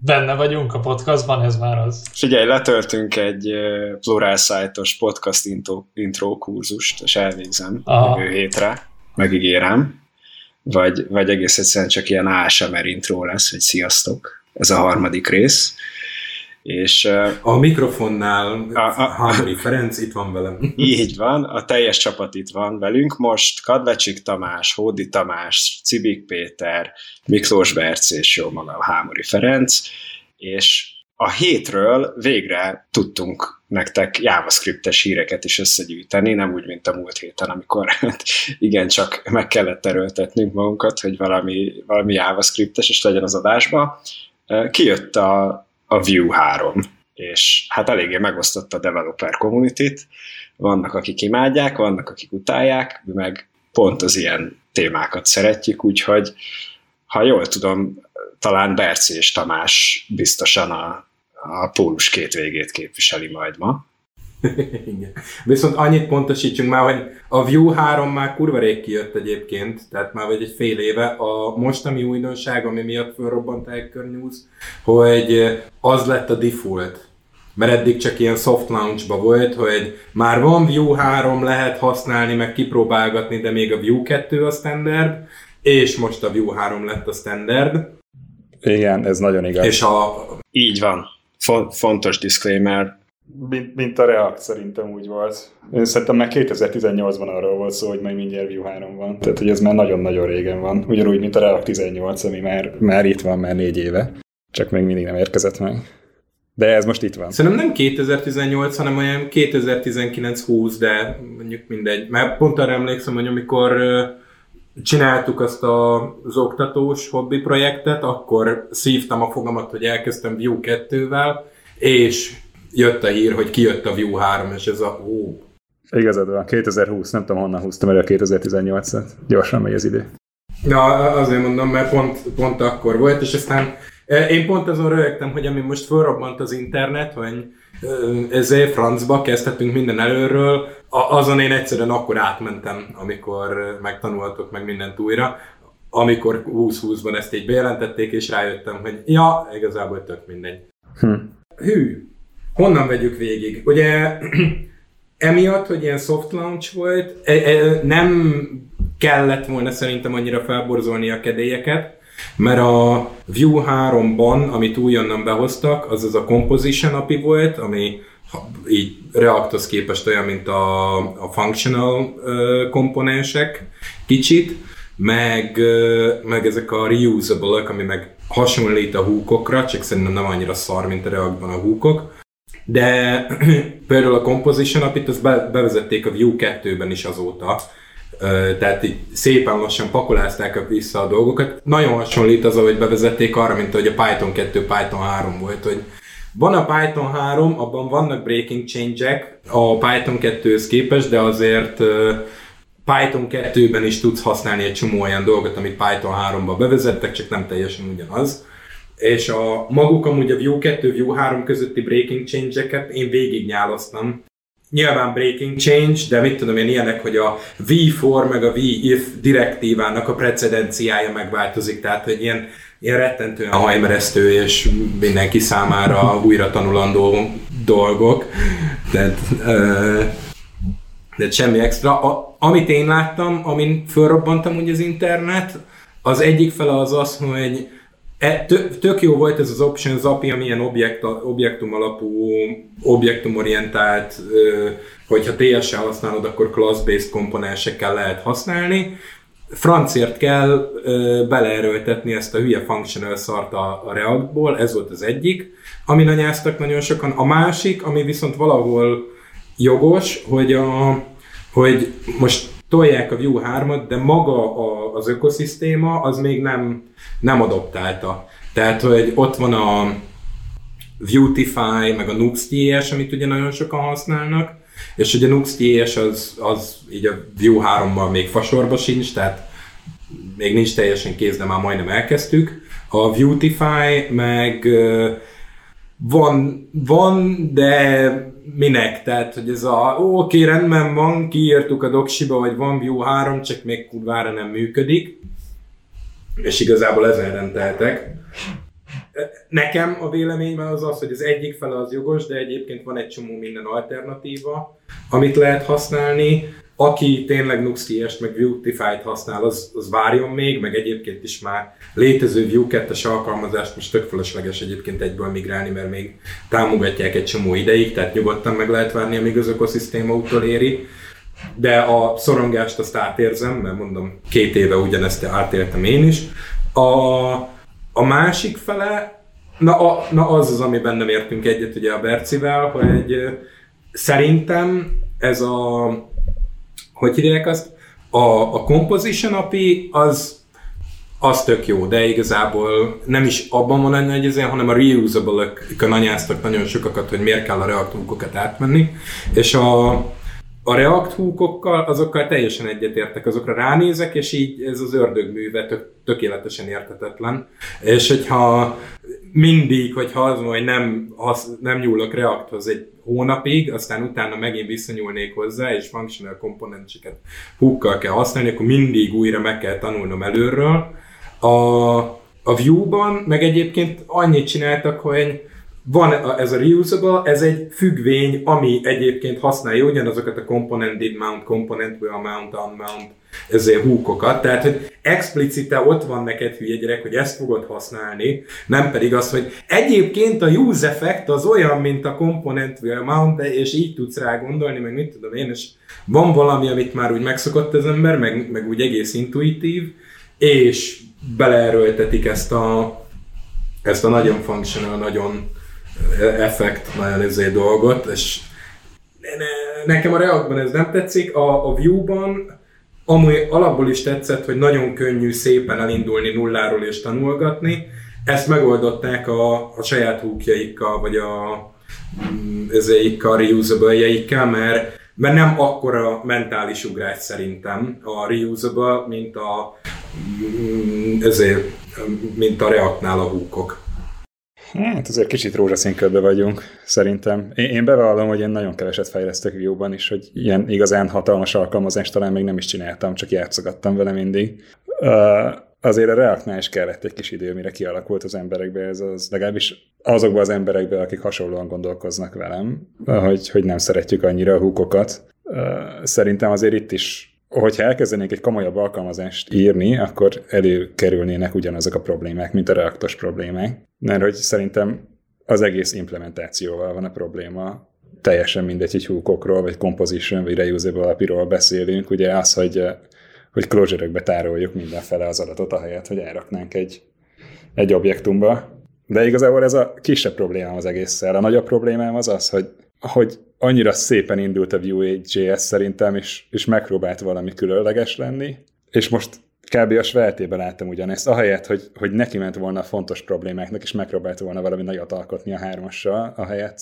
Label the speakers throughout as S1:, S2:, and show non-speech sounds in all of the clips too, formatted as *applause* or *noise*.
S1: Benne vagyunk a podcastban, ez már az.
S2: Figyelj, letöltünk egy plural site-os podcast intro, intro kurzust, és elvégzem a jövő hétre, megígérem. Vagy, vagy egész egyszerűen csak ilyen ASMR intro lesz, hogy sziasztok. Ez a harmadik rész. És,
S3: a mikrofonnál a, a, Hámori Ferenc itt van velem.
S2: Így van, a teljes csapat itt van velünk most, Kadlecsik Tamás, Hódi Tamás, Cibik Péter, Miklós Berc és jó maga Hámori Ferenc, és a hétről végre tudtunk nektek JavaScript-es híreket is összegyűjteni, nem úgy, mint a múlt héten, amikor hát igen, csak meg kellett erőltetnünk magunkat, hogy valami, valami JavaScript-es is legyen az adásba. Kijött a, a Vue 3, és hát eléggé megosztotta a developer community-t, vannak, akik imádják, vannak, akik utálják, mi meg pont az ilyen témákat szeretjük, úgyhogy ha jól tudom, talán Berci és Tamás biztosan a, a pólus két végét képviseli majd ma. *laughs*
S3: Igen. Viszont annyit pontosítsunk már, hogy a View 3 már kurva rég kijött egyébként, tehát már vagy egy fél éve. A mostani újdonság, ami miatt felrobbant a Hacker News, hogy az lett a default. Mert eddig csak ilyen soft launchba volt, hogy már van View 3, lehet használni, meg kipróbálgatni, de még a View 2 a standard, és most a View 3 lett a standard.
S4: Igen, ez nagyon igaz.
S2: És a... Így van. Fontos disclaimer,
S4: mint, mint a React szerintem úgy volt. Én szerintem már 2018-ban arról volt szó, hogy majd mindjárt Vue 3 van. Tehát, hogy ez már nagyon-nagyon régen van. Ugyanúgy, mint a React 18, ami már, már itt van már négy éve. Csak még mindig nem érkezett meg. De ez most itt van.
S3: Szerintem nem 2018, hanem olyan 2019-20, de mondjuk mindegy. Mert pont arra emlékszem, hogy amikor csináltuk azt a, az oktatós hobbi projektet, akkor szívtam a fogamat, hogy elkezdtem Vue 2-vel, és jött a hír, hogy kijött a View 3, és ez a ó.
S4: Igazad van, 2020, nem tudom honnan húztam el a 2018-at. Gyorsan megy az idő.
S3: Na, azért mondom, mert pont, pont akkor volt, és aztán e, én pont azon rögtem, hogy ami most felrobbant az internet, hogy e, ezért francba kezdhetünk minden előről, azon én egyszerűen akkor átmentem, amikor megtanultok meg mindent újra, amikor 2020-ban ezt így bejelentették, és rájöttem, hogy ja, igazából tök mindegy. Hm. Hű, honnan vegyük végig? Ugye *clears throat* emiatt, hogy ilyen soft launch volt, e, e, nem kellett volna szerintem annyira felborzolni a kedélyeket, mert a View 3-ban, amit újonnan behoztak, az az a Composition API volt, ami így Reacthoz képest olyan, mint a, a functional komponensek kicsit, meg, meg ezek a reusable ami meg hasonlít a húkokra, csak szerintem nem annyira szar, mint a Reactban a húkok de *clears throat* például a Composition azt be, bevezették a Vue 2-ben is azóta, tehát így szépen lassan pakolázták vissza a dolgokat. Nagyon hasonlít az, ahogy bevezették arra, mint hogy a Python 2, Python 3 volt, hogy van a Python 3, abban vannak breaking change-ek a Python 2-höz képest, de azért Python 2-ben is tudsz használni egy csomó olyan dolgot, amit Python 3-ba bevezettek, csak nem teljesen ugyanaz és a maguk amúgy a View 2, View 3 közötti breaking change-eket én végig nyáloztam. Nyilván breaking change, de mit tudom én ilyenek, hogy a v4 meg a v-if direktívának a precedenciája megváltozik, tehát hogy ilyen, ilyen rettentően hajmeresztő és mindenki számára újra tanulandó dolgok. Tehát, de semmi extra. A, amit én láttam, amin fölrobbantam úgy az internet, az egyik fele az az, hogy E, tök jó volt ez az Options API, ami ilyen objekt, objektum alapú, objektumorientált, hogyha TS-sel használod, akkor class-based komponensekkel lehet használni. Francért kell beleerőltetni ezt a hülye functional szart a, a Reactból, ez volt az egyik, ami anyáztak nagyon sokan. A másik, ami viszont valahol jogos, hogy, a, hogy most tolják a Vue 3-at, de maga a, az ökoszisztéma az még nem, nem adoptálta. Tehát, hogy ott van a Vuetify, meg a Nux.js, amit ugye nagyon sokan használnak, és ugye Nux.js az, az így a Vue 3-ban még fasorba sincs, tehát még nincs teljesen kész, de már majdnem elkezdtük. A Vuetify meg van, van, de minek? Tehát, hogy ez a oké, okay, rendben van, kiírtuk a doksiba, vagy van Vue 3, csak még kurvára nem működik. És igazából ezen rendeltek. Nekem a véleményben az az, hogy az egyik fele az jogos, de egyébként van egy csomó minden alternatíva, amit lehet használni. Aki tényleg Nuxt.js meg Vuetify-t használ, az, az várjon még, meg egyébként is már létező Vue 2-es alkalmazást most tök fölösleges egyébként egyből migrálni, mert még támogatják egy csomó ideig, tehát nyugodtan meg lehet várni, amíg az ökoszisztéma utoléri. De a szorongást azt átérzem, mert mondom, két éve ugyanezt átéltem én is. A, a másik fele, na, a, na az az, amiben nem értünk egyet ugye a Bercivel, hogy szerintem ez a, hogy hívják azt, a, a Composition API az, az tök jó, de igazából nem is abban van ennyi, hogy ezért, hanem a reusable-ök anyáztak nagyon sokakat, hogy miért kell a reaktókokat átmenni, és a, a React húkokkal, azokkal teljesen egyetértek, azokra ránézek, és így ez az ördögműve tök, tökéletesen értetetlen. És hogyha mindig, hogyha az hogy nem, az, nem nyúlok Reacthoz egy hónapig, aztán utána megint visszanyúlnék hozzá, és functional komponenseket húkkal kell használni, akkor mindig újra meg kell tanulnom előről. A, a Vue-ban meg egyébként annyit csináltak, hogy van ez a reusable, ez egy függvény, ami egyébként használja ugyanazokat a component did mount, component will mount, unmount, ezért húkokat, tehát hogy explicite ott van neked hülye gyerek, hogy ezt fogod használni, nem pedig az, hogy egyébként a use effect az olyan, mint a component will mount, és így tudsz rá gondolni, meg mit tudom én, és van valami, amit már úgy megszokott az ember, meg, meg úgy egész intuitív, és beleerőltetik ezt a, ezt a nagyon functional, nagyon effekt, nagyon ezért dolgot, és nekem a Reactban ez nem tetszik, a, a Vue-ban amúgy alapból is tetszett, hogy nagyon könnyű szépen elindulni nulláról és tanulgatni, ezt megoldották a, a saját húkjaikkal, vagy a mm, ezeikkal, reusable mert, mert nem akkora mentális ugrás szerintem a reusable, mint a, mm, ezért, mint a Reactnál a húkok.
S4: Hát azért kicsit rózsaszín vagyunk, szerintem. Én, én bevallom, hogy én nagyon keveset fejlesztek Vue-ban is, hogy ilyen igazán hatalmas alkalmazást talán még nem is csináltam, csak játszogattam vele mindig. Uh, azért a Reactnál is kellett egy kis idő, mire kialakult az emberekbe, ez az legalábbis azokban az emberekbe, akik hasonlóan gondolkoznak velem, hogy, hogy nem szeretjük annyira a húkokat. Uh, szerintem azért itt is hogyha elkezdenék egy komolyabb alkalmazást írni, akkor előkerülnének ugyanazok a problémák, mint a reaktos problémák. Mert hogy szerintem az egész implementációval van a probléma. Teljesen mindegy, hogy húkokról, vagy composition, vagy reusable apiról beszélünk. Ugye az, hogy, hogy closure tároljuk mindenfele az adatot, ahelyett, hogy elraknánk egy, egy objektumba. De igazából ez a kisebb problémám az egésszel. A nagyobb problémám az az, hogy, hogy annyira szépen indult a Vue.js szerintem, és, és megpróbált valami különleges lenni, és most kb. a sveltében láttam ugyanezt, ahelyett, hogy, hogy neki ment volna a fontos problémáknak, és megpróbált volna valami nagyot alkotni a hármassal, ahelyett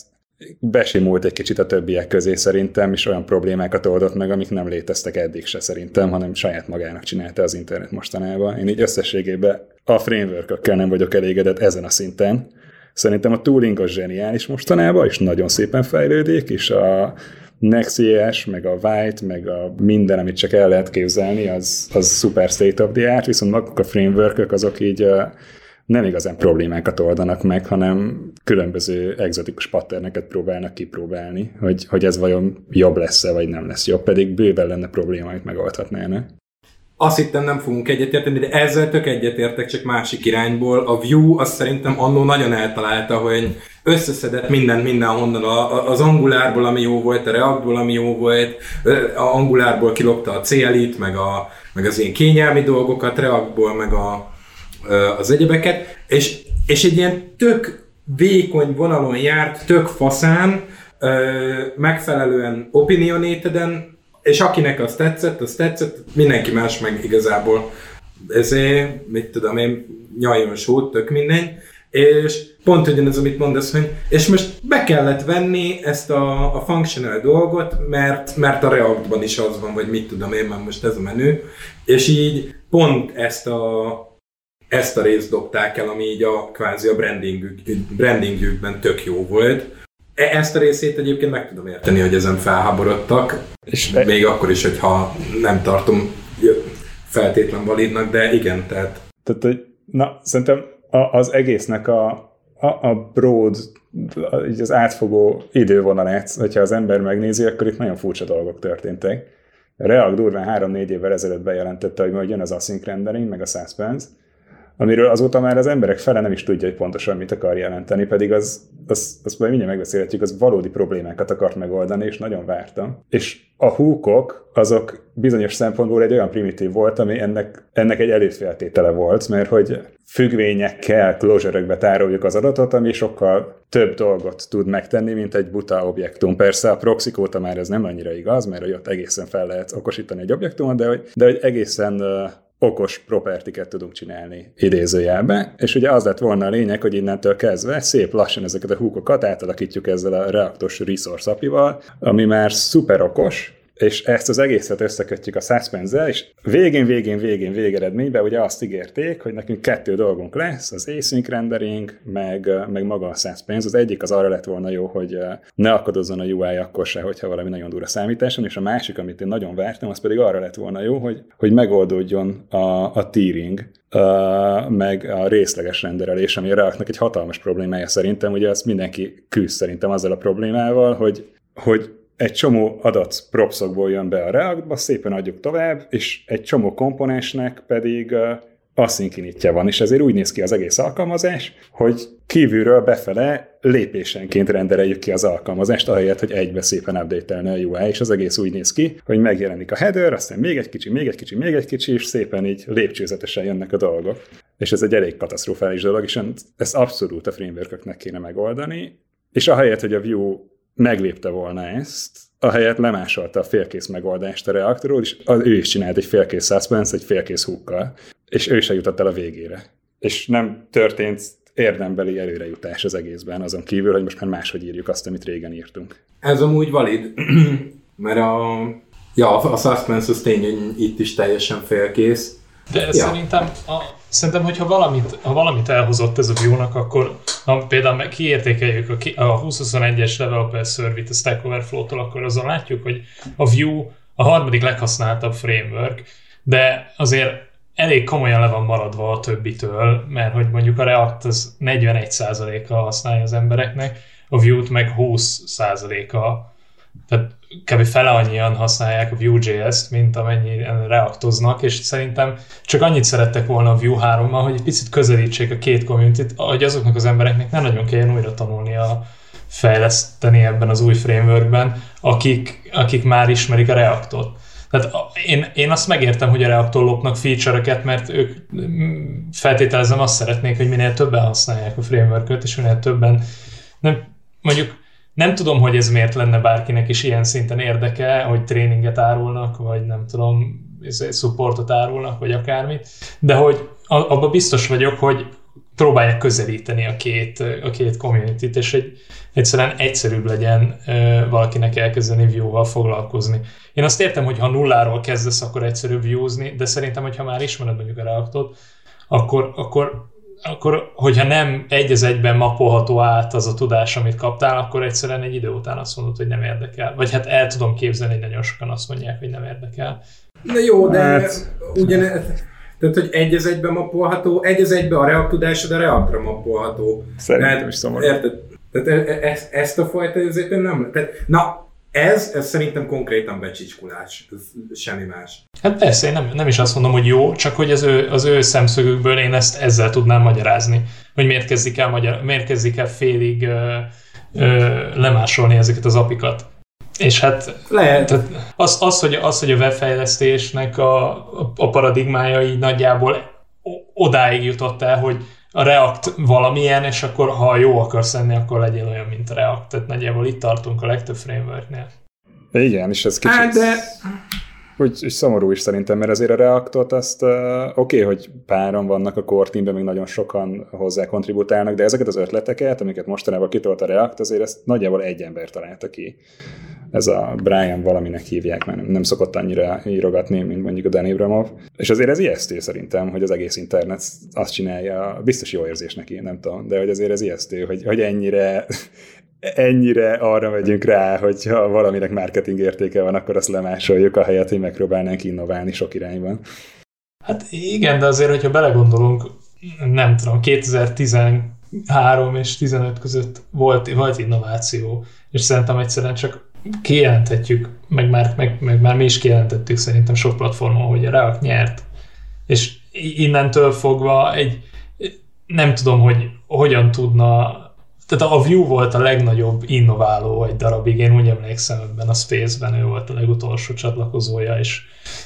S4: besimult egy kicsit a többiek közé szerintem, és olyan problémákat oldott meg, amik nem léteztek eddig se szerintem, hanem saját magának csinálta az internet mostanában. Én így összességében a framework nem vagyok elégedett ezen a szinten, Szerintem a tooling az zseniális mostanában, és nagyon szépen fejlődik, és a Next.js, meg a White, meg a minden, amit csak el lehet képzelni, az, az super state of the art, viszont maguk a framework azok így nem igazán problémákat oldanak meg, hanem különböző egzotikus patterneket próbálnak kipróbálni, hogy, hogy ez vajon jobb lesz-e, vagy nem lesz jobb, pedig bőven lenne probléma, amit megoldhatnának
S3: azt hittem nem fogunk egyetérteni, de ezzel tök egyetértek, csak másik irányból. A View azt szerintem annó nagyon eltalálta, hogy összeszedett minden mindenhonnan, az Angulárból, ami jó volt, a Reactból, ami jó volt, a Angulárból kilopta a CLI-t, meg, a, meg az ilyen kényelmi dolgokat, Reactból, meg a, az egyebeket, és, és egy ilyen tök vékony vonalon járt, tök faszán, megfelelően opinionateden, és akinek az tetszett, az tetszett, mindenki más meg igazából. Ezért, mit tudom én, nyaljon sót, tök mindegy, és pont ugyanaz, amit mondasz, hogy és most be kellett venni ezt a, a functional dolgot, mert, mert a Reactban is az van, vagy mit tudom én, már most ez a menü, és így pont ezt a ezt a részt dobták el, ami így a kvázi a brandingük, brandingjükben tök jó volt, ezt a részét egyébként meg tudom érteni, hogy ezen felháborodtak, és még akkor is, hogyha nem tartom feltétlen validnak, de igen, tehát...
S4: Tehát, hogy na, szerintem az egésznek a, a, a broad, így az átfogó idővonalát, hogyha az ember megnézi, akkor itt nagyon furcsa dolgok történtek. React durván 3-4 évvel ezelőtt bejelentette, hogy majd jön az async rendering, meg a suspense, amiről azóta már az emberek fele nem is tudja, hogy pontosan mit akar jelenteni, pedig az, az, az majd mindjárt megbeszélhetjük, az valódi problémákat akart megoldani, és nagyon vártam. És a húkok, azok bizonyos szempontból egy olyan primitív volt, ami ennek, ennek egy előfeltétele volt, mert hogy függvényekkel, closure tároljuk az adatot, ami sokkal több dolgot tud megtenni, mint egy buta objektum. Persze a proxy már ez nem annyira igaz, mert hogy ott egészen fel lehet okosítani egy objektumot, de hogy, de hogy egészen okos propertiket tudunk csinálni idézőjelbe, és ugye az lett volna a lényeg, hogy innentől kezdve szép lassan ezeket a húkokat átalakítjuk ezzel a reaktos resource apival, ami már szuper okos, és ezt az egészet összekötjük a suspense és végén, végén, végén, végeredményben ugye azt ígérték, hogy nekünk kettő dolgunk lesz, az async rendering, meg, meg maga a suspense. Az egyik az arra lett volna jó, hogy ne akadozzon a UI akkor se, hogyha valami nagyon durva számításon, és a másik, amit én nagyon vártam, az pedig arra lett volna jó, hogy, hogy megoldódjon a, a tearing, Uh, meg a részleges renderelés, ami a Reactnak egy hatalmas problémája szerintem, ugye azt mindenki küzd szerintem azzal a problémával, hogy, hogy egy csomó adat propszokból jön be a Reactba, szépen adjuk tovább, és egy csomó komponensnek pedig aszinkinitja van, és ezért úgy néz ki az egész alkalmazás, hogy kívülről befele lépésenként rendereljük ki az alkalmazást, ahelyett, hogy egybe szépen update a UI, és az egész úgy néz ki, hogy megjelenik a header, aztán még egy kicsi, még egy kicsi, még egy kicsi, és szépen így lépcsőzetesen jönnek a dolgok. És ez egy elég katasztrofális dolog, és ezt abszolút a framework kéne megoldani, és ahelyett, hogy a Vue meglépte volna ezt, ahelyett lemásolta a félkész megoldást a reaktorról, és az, ő is csinált egy félkész suspense, egy félkész húkkal, és ő se jutott el a végére. És nem történt érdembeli előrejutás az egészben, azon kívül, hogy most már máshogy írjuk azt, amit régen írtunk.
S3: Ez amúgy valid, *clears throat* mert a, ja, a suspense az tény, itt is teljesen félkész.
S1: De ja. szerintem a, Szerintem, hogyha valamit, ha valamit elhozott ez a Vue-nak, akkor ha például kiértékeljük a, a 2021-es Developer Survey-t a Stack Overflow-tól, akkor azon látjuk, hogy a Vue a harmadik leghasználtabb framework, de azért elég komolyan le van maradva a többitől, mert hogy mondjuk a React az 41%-a használja az embereknek, a Vue-t meg 20%-a tehát kb. fele annyian használják a Vue.js-t, mint amennyien reaktoznak, és szerintem csak annyit szerettek volna a Vue 3-mal, hogy egy picit közelítsék a két community hogy azoknak az embereknek nem nagyon kelljen újra tanulnia fejleszteni ebben az új frameworkben, akik, akik már ismerik a Reactot. Tehát én, én azt megértem, hogy a Reactor lopnak feature-öket, mert ők feltételezem azt szeretnék, hogy minél többen használják a framework és minél többen nem, mondjuk nem tudom, hogy ez miért lenne bárkinek is ilyen szinten érdeke, hogy tréninget árulnak, vagy nem tudom, supportot árulnak, vagy akármit, de hogy abban biztos vagyok, hogy próbálják közelíteni a két, a két community-t, és egy, egyszerűen egyszerűbb legyen valakinek elkezdeni view-val foglalkozni. Én azt értem, hogy ha nulláról kezdesz, akkor egyszerűbb view de szerintem, hogyha már ismered mondjuk a Reactot, akkor, akkor akkor, hogyha nem egy az egyben mapolható át az a tudás, amit kaptál, akkor egyszerűen egy idő után azt mondod, hogy nem érdekel. Vagy hát el tudom képzelni, hogy nagyon sokan azt mondják, hogy nem érdekel.
S3: Na jó, de hát... ugyanez, tehát, hogy egy az egyben mapolható, egy az egyben a React tudásod a Reactra mapolható.
S4: Szerintem is szomorú.
S3: Érted? Tehát e- e- ezt, a fajta azért nem... Tehát, na, ez, ez szerintem konkrétan becsicskulás, ez semmi más.
S1: Hát persze, én nem, nem is azt mondom, hogy jó, csak hogy az ő, az ő szemszögükből én ezt ezzel tudnám magyarázni, hogy miért kezdik el, magyar, miért kezdik el félig ö, ö, lemásolni ezeket az apikat. És hát
S3: Lehet.
S1: Tehát az, az, hogy, az, hogy a webfejlesztésnek a, a paradigmája így nagyjából odáig jutott el, hogy a React valamilyen, és akkor ha jó akarsz lenni, akkor legyél olyan, mint a React. Tehát nagyjából itt tartunk a legtöbb frameworknél.
S4: Igen, és ez kicsit... Hát de... Úgy, úgy szomorú is szerintem, mert azért a Reactot azt uh, oké, okay, hogy páran vannak a core teamben, még nagyon sokan hozzá kontributálnak, de ezeket az ötleteket, amiket mostanában kitolt a React, azért ezt nagyjából egy ember találta ki ez a Brian valaminek hívják, mert nem szokott annyira írogatni, mint mondjuk a Dan Abramov. És azért ez ijesztő szerintem, hogy az egész internet azt csinálja, biztos jó érzés neki, nem tudom, de hogy azért ez ijesztő, hogy, hogy ennyire *laughs* ennyire arra megyünk rá, hogy ha valaminek marketing értéke van, akkor azt lemásoljuk, a helyet, hogy megpróbálnánk innoválni sok irányban.
S1: Hát igen, de azért, hogyha belegondolunk, nem tudom, 2013 és 15 között volt, volt innováció, és szerintem egyszerűen csak kijelenthetjük, meg már, meg, meg már mi is kijelentettük szerintem sok platformon, hogy a React nyert. És innentől fogva egy, nem tudom, hogy hogyan tudna tehát a View volt a legnagyobb innováló egy darabig, én úgy emlékszem ebben a Space-ben, ő volt a legutolsó csatlakozója, és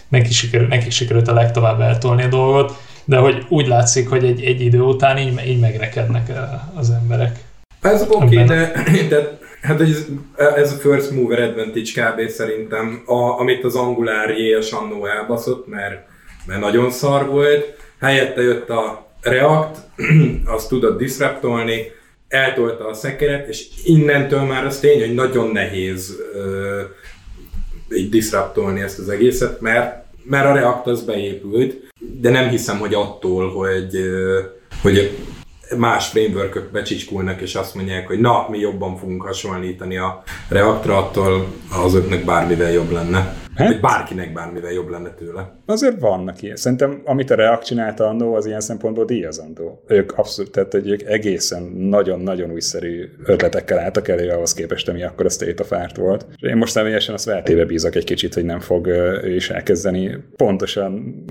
S1: neki sikerült, neki sikerült a legtovább eltolni a dolgot, de hogy úgy látszik, hogy egy, egy idő után így, így megrekednek az emberek.
S3: Ez oké, okay, de, de hát ez, ez a first mover advantage kb. szerintem, a, amit az Angular JS annó elbaszott, mert, mert nagyon szar volt, helyette jött a React, *clears throat* azt tudod disruptolni, eltolta a szekeret, és innentől már az tény, hogy nagyon nehéz uh, így disruptolni ezt az egészet, mert, mert a React az beépült, de nem hiszem, hogy attól, hogy, uh, hogy más framework becsicskulnak, és azt mondják, hogy na, mi jobban fogunk hasonlítani a Reactra, attól azoknak bármivel jobb lenne. Hát? Vagy bárkinek bármivel jobb lenne tőle.
S4: Azért vannak ilyen. Szerintem, amit a React csinálta annó, az ilyen szempontból díjazandó. Ők abszolút, tehát hogy ők egészen nagyon-nagyon újszerű ötletekkel álltak elő ahhoz képest, ami akkor a state of art volt. És én most személyesen a Sveltébe bízok egy kicsit, hogy nem fog ő is elkezdeni pontosan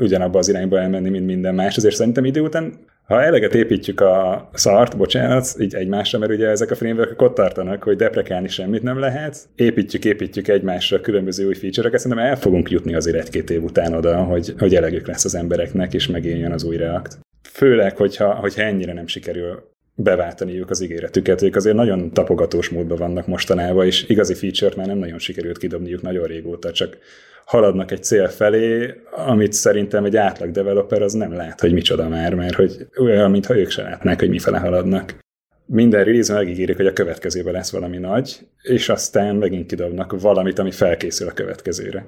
S4: ugyanabba az irányba elmenni, mint minden más. Azért szerintem idő után ha eleget építjük a szart, bocsánat, így egymásra, mert ugye ezek a framework ott tartanak, hogy deprekálni semmit nem lehet, építjük, építjük egymásra különböző új feature-öket, szerintem el fogunk jutni azért egy-két év után oda, hogy, hogy elegük lesz az embereknek, és megéljen az új React. Főleg, hogyha, hogyha ennyire nem sikerül beváltaniuk az ígéretüket. Ők azért nagyon tapogatós módban vannak mostanában, és igazi feature-t már nem nagyon sikerült kidobniuk nagyon régóta, csak haladnak egy cél felé, amit szerintem egy átlag developer az nem lát, hogy micsoda már, mert hogy olyan, mintha ők se látnák, hogy mifele haladnak. Minden release megígérik, hogy a következőben lesz valami nagy, és aztán megint kidobnak valamit, ami felkészül a következőre.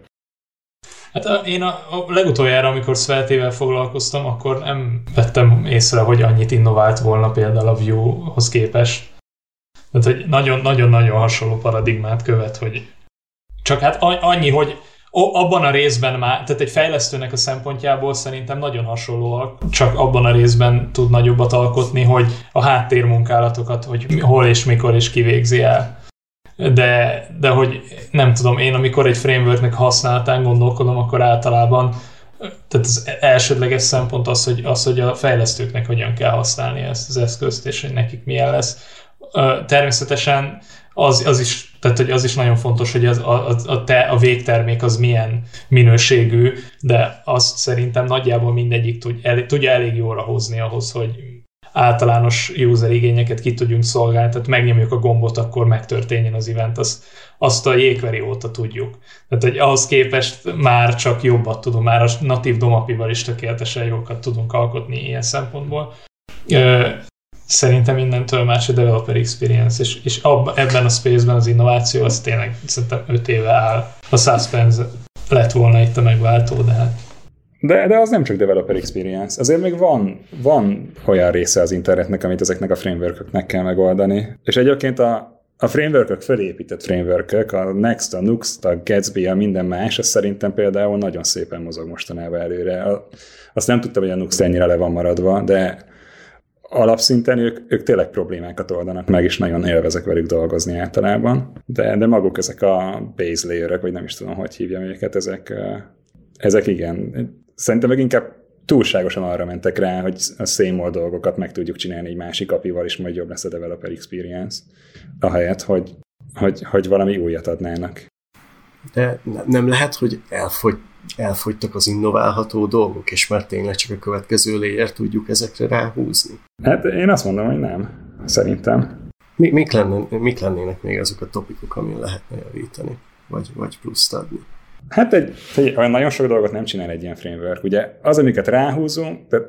S1: Hát én a, a legutoljára, amikor Svelte-vel foglalkoztam, akkor nem vettem észre, hogy annyit innovált volna például a Vue-hoz képest. Tehát, hogy nagyon-nagyon-nagyon hasonló paradigmát követ, hogy csak hát annyi, hogy abban a részben már, tehát egy fejlesztőnek a szempontjából szerintem nagyon hasonlóak, csak abban a részben tud nagyobbat alkotni, hogy a háttérmunkálatokat, hogy hol és mikor is kivégzi el. De, de hogy nem tudom, én amikor egy frameworknek használatán gondolkodom, akkor általában tehát az elsődleges szempont az, hogy, az, hogy a fejlesztőknek hogyan kell használni ezt az eszközt, és hogy nekik milyen lesz. Természetesen az, az is, tehát hogy az is nagyon fontos, hogy az, a, a, te, a végtermék az milyen minőségű, de azt szerintem nagyjából mindegyik tud, el, tudja elég jóra hozni ahhoz, hogy általános user igényeket ki tudjunk szolgálni, tehát megnyomjuk a gombot, akkor megtörténjen az event, azt, azt a jégveri óta tudjuk. Tehát, hogy ahhoz képest már csak jobbat tudunk, már a natív domapival is tökéletesen jókat tudunk alkotni ilyen szempontból szerintem innentől más a developer experience, és, és ab, ebben a space-ben az innováció az tényleg szerintem 5 éve áll. A suspense lett volna itt a megváltó, de hát
S4: de, de az nem csak developer experience. Azért még van, van olyan része az internetnek, amit ezeknek a frameworköknek kell megoldani. És egyébként a, a frameworkök felépített frameworkök, a Next, a Nuxt, a Gatsby, a minden más, az szerintem például nagyon szépen mozog mostanában előre. Azt nem tudtam, hogy a Nuxt ennyire le van maradva, de alapszinten ők, ők tényleg problémákat oldanak meg, és nagyon élvezek velük dolgozni általában. De, de maguk ezek a base layer vagy nem is tudom, hogy hívjam őket, ezek, ezek igen. Szerintem meg inkább túlságosan arra mentek rá, hogy a same dolgokat meg tudjuk csinálni egy másik apival, és majd jobb lesz a developer experience, ahelyett, hogy, hogy, hogy valami újat adnának.
S5: De nem lehet, hogy elfogy elfogytak az innoválható dolgok, és már tényleg csak a következő layer tudjuk ezekre ráhúzni?
S4: Hát én azt mondom, hogy nem. Szerintem.
S5: Mi, mik, lenne, mik lennének még azok a topikok, amin lehetne javítani? Vagy, vagy pluszt adni?
S4: Hát egy, egy, olyan nagyon sok dolgot nem csinál egy ilyen framework. Ugye az, amiket ráhúzunk, tehát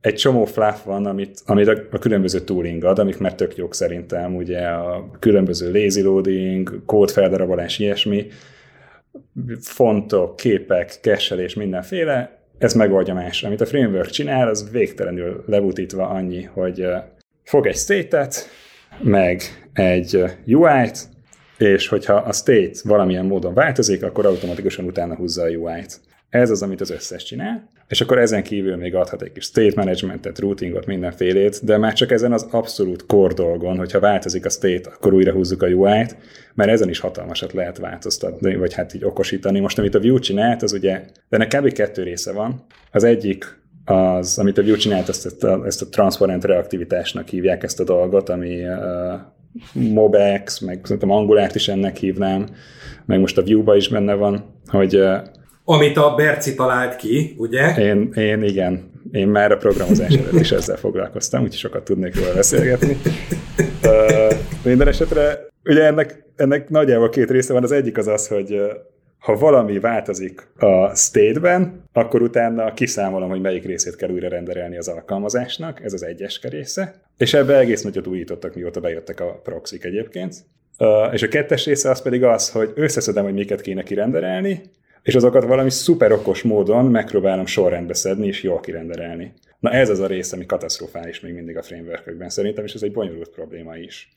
S4: egy csomó fluff van, amit, amit a, a különböző tooling ad, amik már tök jók szerintem, ugye a különböző lazy loading, kódfeldarabolás, ilyesmi, fontok, képek, és mindenféle, ez megoldja más. Amit a framework csinál, az végtelenül lebutítva annyi, hogy fog egy state-et, meg egy UI-t, és hogyha a state valamilyen módon változik, akkor automatikusan utána húzza a UI-t. Ez az, amit az összes csinál, és akkor ezen kívül még adhat egy kis state managementet, routingot, mindenfélét, de már csak ezen az abszolút core dolgon, hogyha változik a state, akkor újra húzzuk a UI-t, mert ezen is hatalmasat lehet változtatni, vagy hát így okosítani. Most, amit a Vue csinált, az ugye, de ennek kb. kettő része van. Az egyik az, amit a Vue csinált, ezt a, ezt a transparent reaktivitásnak hívják ezt a dolgot, ami uh, MobX, meg szerintem Angulárt is ennek hívnám, meg most a Vue-ba is benne van, hogy uh,
S3: amit a Berci talált ki, ugye?
S4: Én, én igen. Én már a programozás előtt is ezzel foglalkoztam, úgyhogy sokat tudnék róla beszélgetni. minden esetre, ugye ennek, ennek nagyjából két része van. Az egyik az az, hogy ha valami változik a state-ben, akkor utána kiszámolom, hogy melyik részét kell újra renderelni az alkalmazásnak, ez az egyes része, és ebbe egész nagyot újítottak, mióta bejöttek a proxik egyébként. És a kettes része az pedig az, hogy összeszedem, hogy miket kéne kirenderelni, és azokat valami szuper okos módon megpróbálom sorrendbe szedni és jól kirenderelni. Na ez az a rész, ami katasztrofális még mindig a frameworkökben szerintem, és ez egy bonyolult probléma is.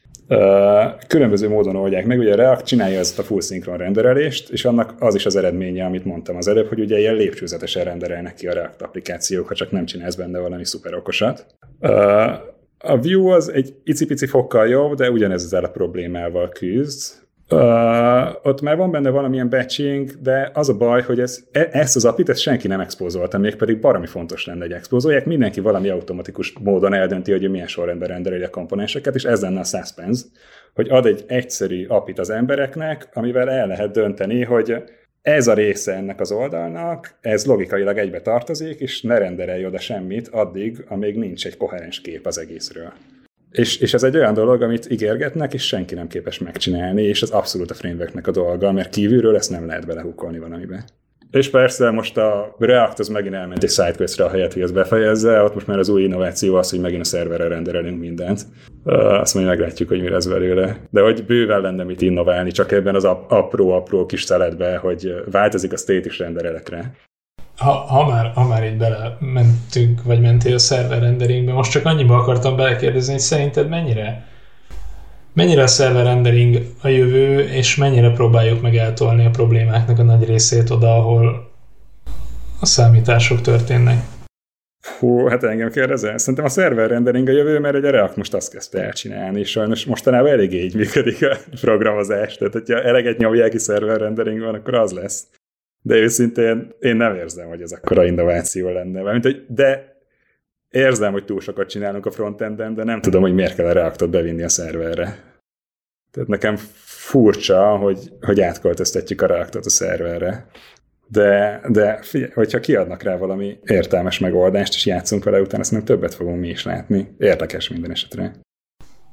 S4: Különböző módon oldják meg, ugye a React csinálja ezt a full szinkron renderelést, és annak az is az eredménye, amit mondtam az előbb, hogy ugye ilyen lépcsőzetesen renderelnek ki a React applikációk, ha csak nem csinálsz benne valami szuper okosat. A Vue az egy icipici fokkal jobb, de ugyanez ezzel a problémával küzd, Uh, ott már van benne valamilyen batching, de az a baj, hogy ez, e, ezt az apit ezt senki nem expózolta, még pedig baromi fontos lenne, hogy expózolják. Mindenki valami automatikus módon eldönti, hogy milyen sorrendben rendelje a komponenseket, és ez lenne a suspense, hogy ad egy egyszerű apit az embereknek, amivel el lehet dönteni, hogy ez a része ennek az oldalnak, ez logikailag egybe tartozik, és ne renderelj oda semmit addig, amíg nincs egy koherens kép az egészről. És, és ez egy olyan dolog, amit ígérgetnek, és senki nem képes megcsinálni, és ez abszolút a frameworknek a dolga, mert kívülről ezt nem lehet belehukolni valamibe. És persze most a React az megint elment egy sidequestre a helyet, hogy ezt befejezze, ott most már az új innováció az, hogy megint a szerverre renderelünk mindent. Azt majd meglátjuk, hogy mi lesz belőle. De hogy bőven lenne mit innoválni, csak ebben az apró-apró kis szeletbe, hogy változik a state is renderelekre
S1: ha, ha, már, ha már így belementünk, vagy mentél a szerver renderingbe, most csak annyiba akartam belekérdezni, hogy szerinted mennyire mennyire a szerver rendering a jövő, és mennyire próbáljuk meg eltolni a problémáknak a nagy részét oda, ahol a számítások történnek?
S4: Hú, hát engem kérdezel. Szerintem a szerver rendering a jövő, mert egy React most azt kezdte elcsinálni, és sajnos mostanában eléggé így működik a programozás. Tehát, hogyha eleget nyomják ki szerver rendering van, akkor az lesz de őszintén én nem érzem, hogy ez akkora innováció lenne. Mert, hogy, de érzem, hogy túl sokat csinálunk a frontenden, de nem tudom, hogy miért kell a reaktot bevinni a szerverre. Tehát nekem furcsa, hogy, hogy átköltöztetjük a reaktot a szerverre. De, de figyelj, hogyha kiadnak rá valami értelmes megoldást, és játszunk vele, utána ezt nem többet fogunk mi is látni. Érdekes minden esetre.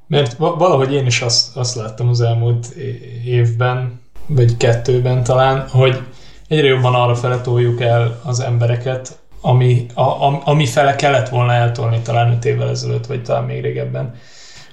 S1: Mert valahogy én is azt, azt láttam az elmúlt évben, vagy kettőben talán, hogy egyre jobban arra fele toljuk el az embereket, ami, a, a, ami fele kellett volna eltolni talán 5 évvel ezelőtt, vagy talán még régebben.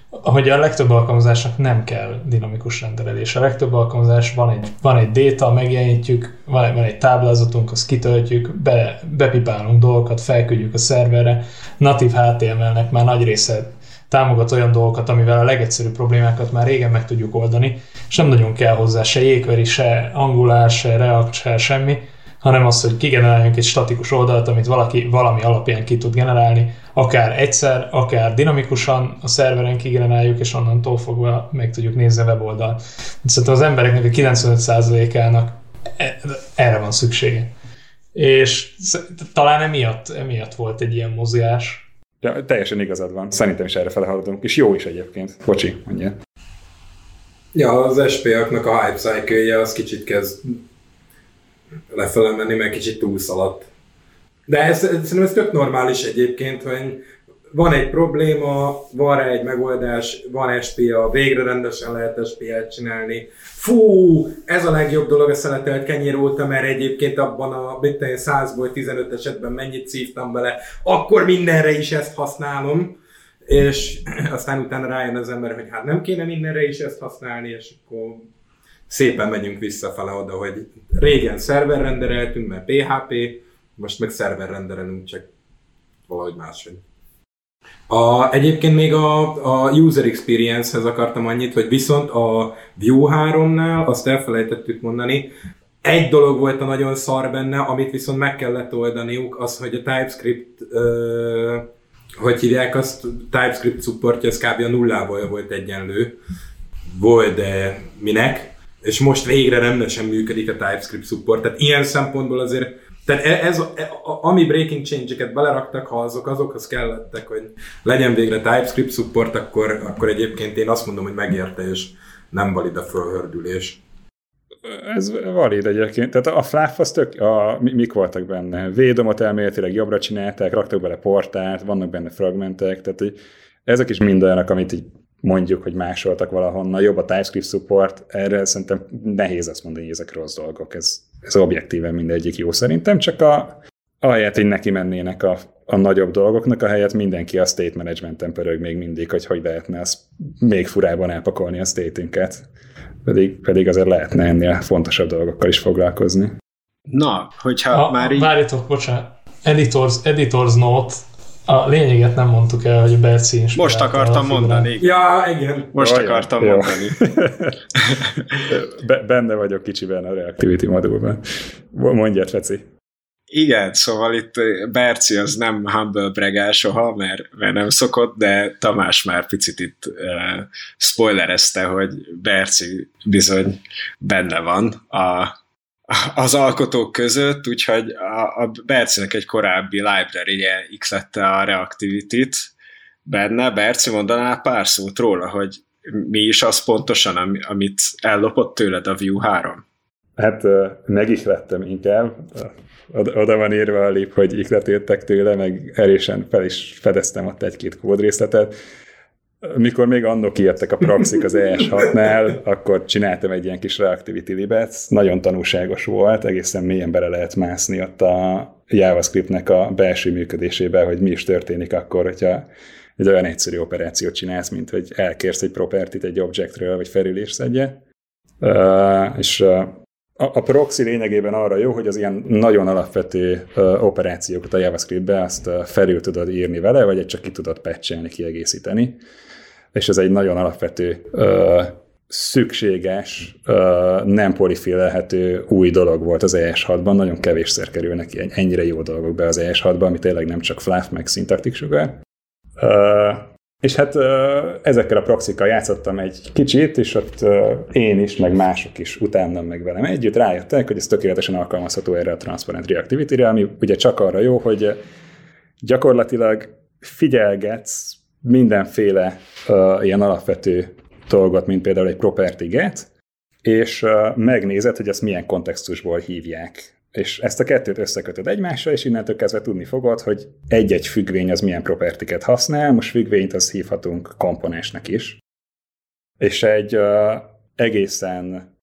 S1: Hogy a legtöbb alkalmazásnak nem kell dinamikus rendelés. A legtöbb alkalmazás van egy, van egy data, megjelenítjük, van, van egy táblázatunk, azt kitöltjük, be, bepipálunk dolgokat, felküldjük a szerverre. Natív HTML-nek már nagy része támogat olyan dolgokat, amivel a legegyszerűbb problémákat már régen meg tudjuk oldani, és nem nagyon kell hozzá se jégveri, se Angular, se React, se semmi, hanem az, hogy kigeneráljunk egy statikus oldalt, amit valaki valami alapján ki tud generálni, akár egyszer, akár dinamikusan a szerveren kigeneráljuk, és onnantól fogva meg tudjuk nézni a weboldalt. Szerintem az embereknek a 95%-ának e- erre van szüksége. És talán emiatt, emiatt volt egy ilyen mozgás,
S4: Ja, teljesen igazad van. Szerintem is erre felhaladunk. És jó is egyébként. Bocsi, mondja.
S3: Ja, az SPA-knak a hype cycle az kicsit kezd lefele menni, mert kicsit túlszaladt. De ez, szerintem ez tök normális egyébként, hogy van egy probléma, van rá egy megoldás, van SPA, végre rendesen lehet SPA-t csinálni. Fú, ez a legjobb dolog a szeletelt kenyér óta, mert egyébként abban a 100-ból 15 esetben mennyit szívtam bele, akkor mindenre is ezt használom. És aztán utána rájön az ember, hogy hát nem kéne mindenre is ezt használni, és akkor szépen megyünk visszafele oda, hogy régen szerver rendereltünk, mert PHP, most meg szerver renderelünk, csak valahogy máshogy. A, egyébként még a, a user experience-hez akartam annyit, hogy viszont a Vue 3-nál azt elfelejtettük mondani, egy dolog volt a nagyon szar benne, amit viszont meg kellett oldaniuk, az, hogy a TypeScript, ö, hogy hívják azt, TypeScript supportja, ez kb. a nullával volt egyenlő. Volt, de minek? És most végre rendesen működik a TypeScript support. Tehát ilyen szempontból azért tehát e- ez, ez ami breaking change-eket beleraktak, ha azok azokhoz kellettek, hogy legyen végre TypeScript support, akkor, akkor egyébként én azt mondom, hogy megérte, és nem valid a fölhördülés.
S4: Ez valid egyébként. Tehát a fluff az tök, a, mik voltak benne? Védomot elméletileg jobbra csinálták, raktak bele portált, vannak benne fragmentek, tehát hogy ezek is mind olyanok, amit így mondjuk, hogy másoltak valahonnan, jobb a TypeScript support, erre szerintem nehéz azt mondani, hogy ezek rossz dolgok, ez, ez objektíven mindegyik jó szerintem, csak a, ahelyett, hogy neki mennének a, a nagyobb dolgoknak, a helyet mindenki a state management-en pörög még mindig, hogy hogy lehetne azt még furában elpakolni a state-ünket. Pedig, pedig azért lehetne ennél fontosabb dolgokkal is foglalkozni.
S2: Na, hogyha
S1: a,
S2: már így...
S1: Várjatok, bocsánat. Editors, editors note, a lényeget nem mondtuk el, hogy Berci
S2: Most akartam mondani.
S3: Ja, igen.
S2: Most jó, akartam jó. mondani. *laughs*
S4: Be, benne vagyok kicsiben a Reactivity modulban. Mondjad, Feci.
S2: Igen, szóval itt Berci az nem humble bregál soha, mert, mert nem szokott, de Tamás már picit itt uh, spoilerezte, hogy Berci bizony benne van a, az alkotók között, úgyhogy a, a Bercinek egy korábbi library-je x a Reactivity-t benne. Berci, mondanál pár szót róla, hogy mi is az pontosan, amit ellopott tőled a View 3?
S4: Hát meg is lettem inkább. Oda van írva a lép, hogy ikletéltek tőle, meg erésen fel is fedeztem ott egy-két kódrészletet mikor még annak írtak a proxik az ES6-nál, akkor csináltam egy ilyen kis reactivity libet, nagyon tanulságos volt, egészen mélyen bele lehet mászni ott a JavaScriptnek a belső működésébe, hogy mi is történik akkor, hogyha egy olyan egyszerű operációt csinálsz, mint hogy elkérsz egy propertit egy objectről, vagy felülés szedje. Uh, és uh, a, proxy lényegében arra jó, hogy az ilyen nagyon alapvető uh, operációkat a JavaScriptbe azt uh, felül tudod írni vele, vagy csak ki tudod patchelni, kiegészíteni és ez egy nagyon alapvető ö, szükséges, ö, nem polifilelhető új dolog volt az ES6-ban, nagyon kevésszer kerülnek ilyen, ennyire jó dolgok be az ES6-ba, ami tényleg nem csak fluff, meg szintaktik sugár. Ö, és hát ezekkel a proxikkal játszottam egy kicsit, és ott én is, meg mások is utánam meg velem együtt rájöttek, hogy ez tökéletesen alkalmazható erre a Transparent Reactivity-re, ami ugye csak arra jó, hogy gyakorlatilag figyelgetsz mindenféle uh, ilyen alapvető dolgot, mint például egy property get, és uh, megnézed, hogy ezt milyen kontextusból hívják. És ezt a kettőt összekötöd egymásra, és innentől kezdve tudni fogod, hogy egy-egy függvény az milyen propertiket használ, most függvényt az hívhatunk komponensnek is. És egy uh, egészen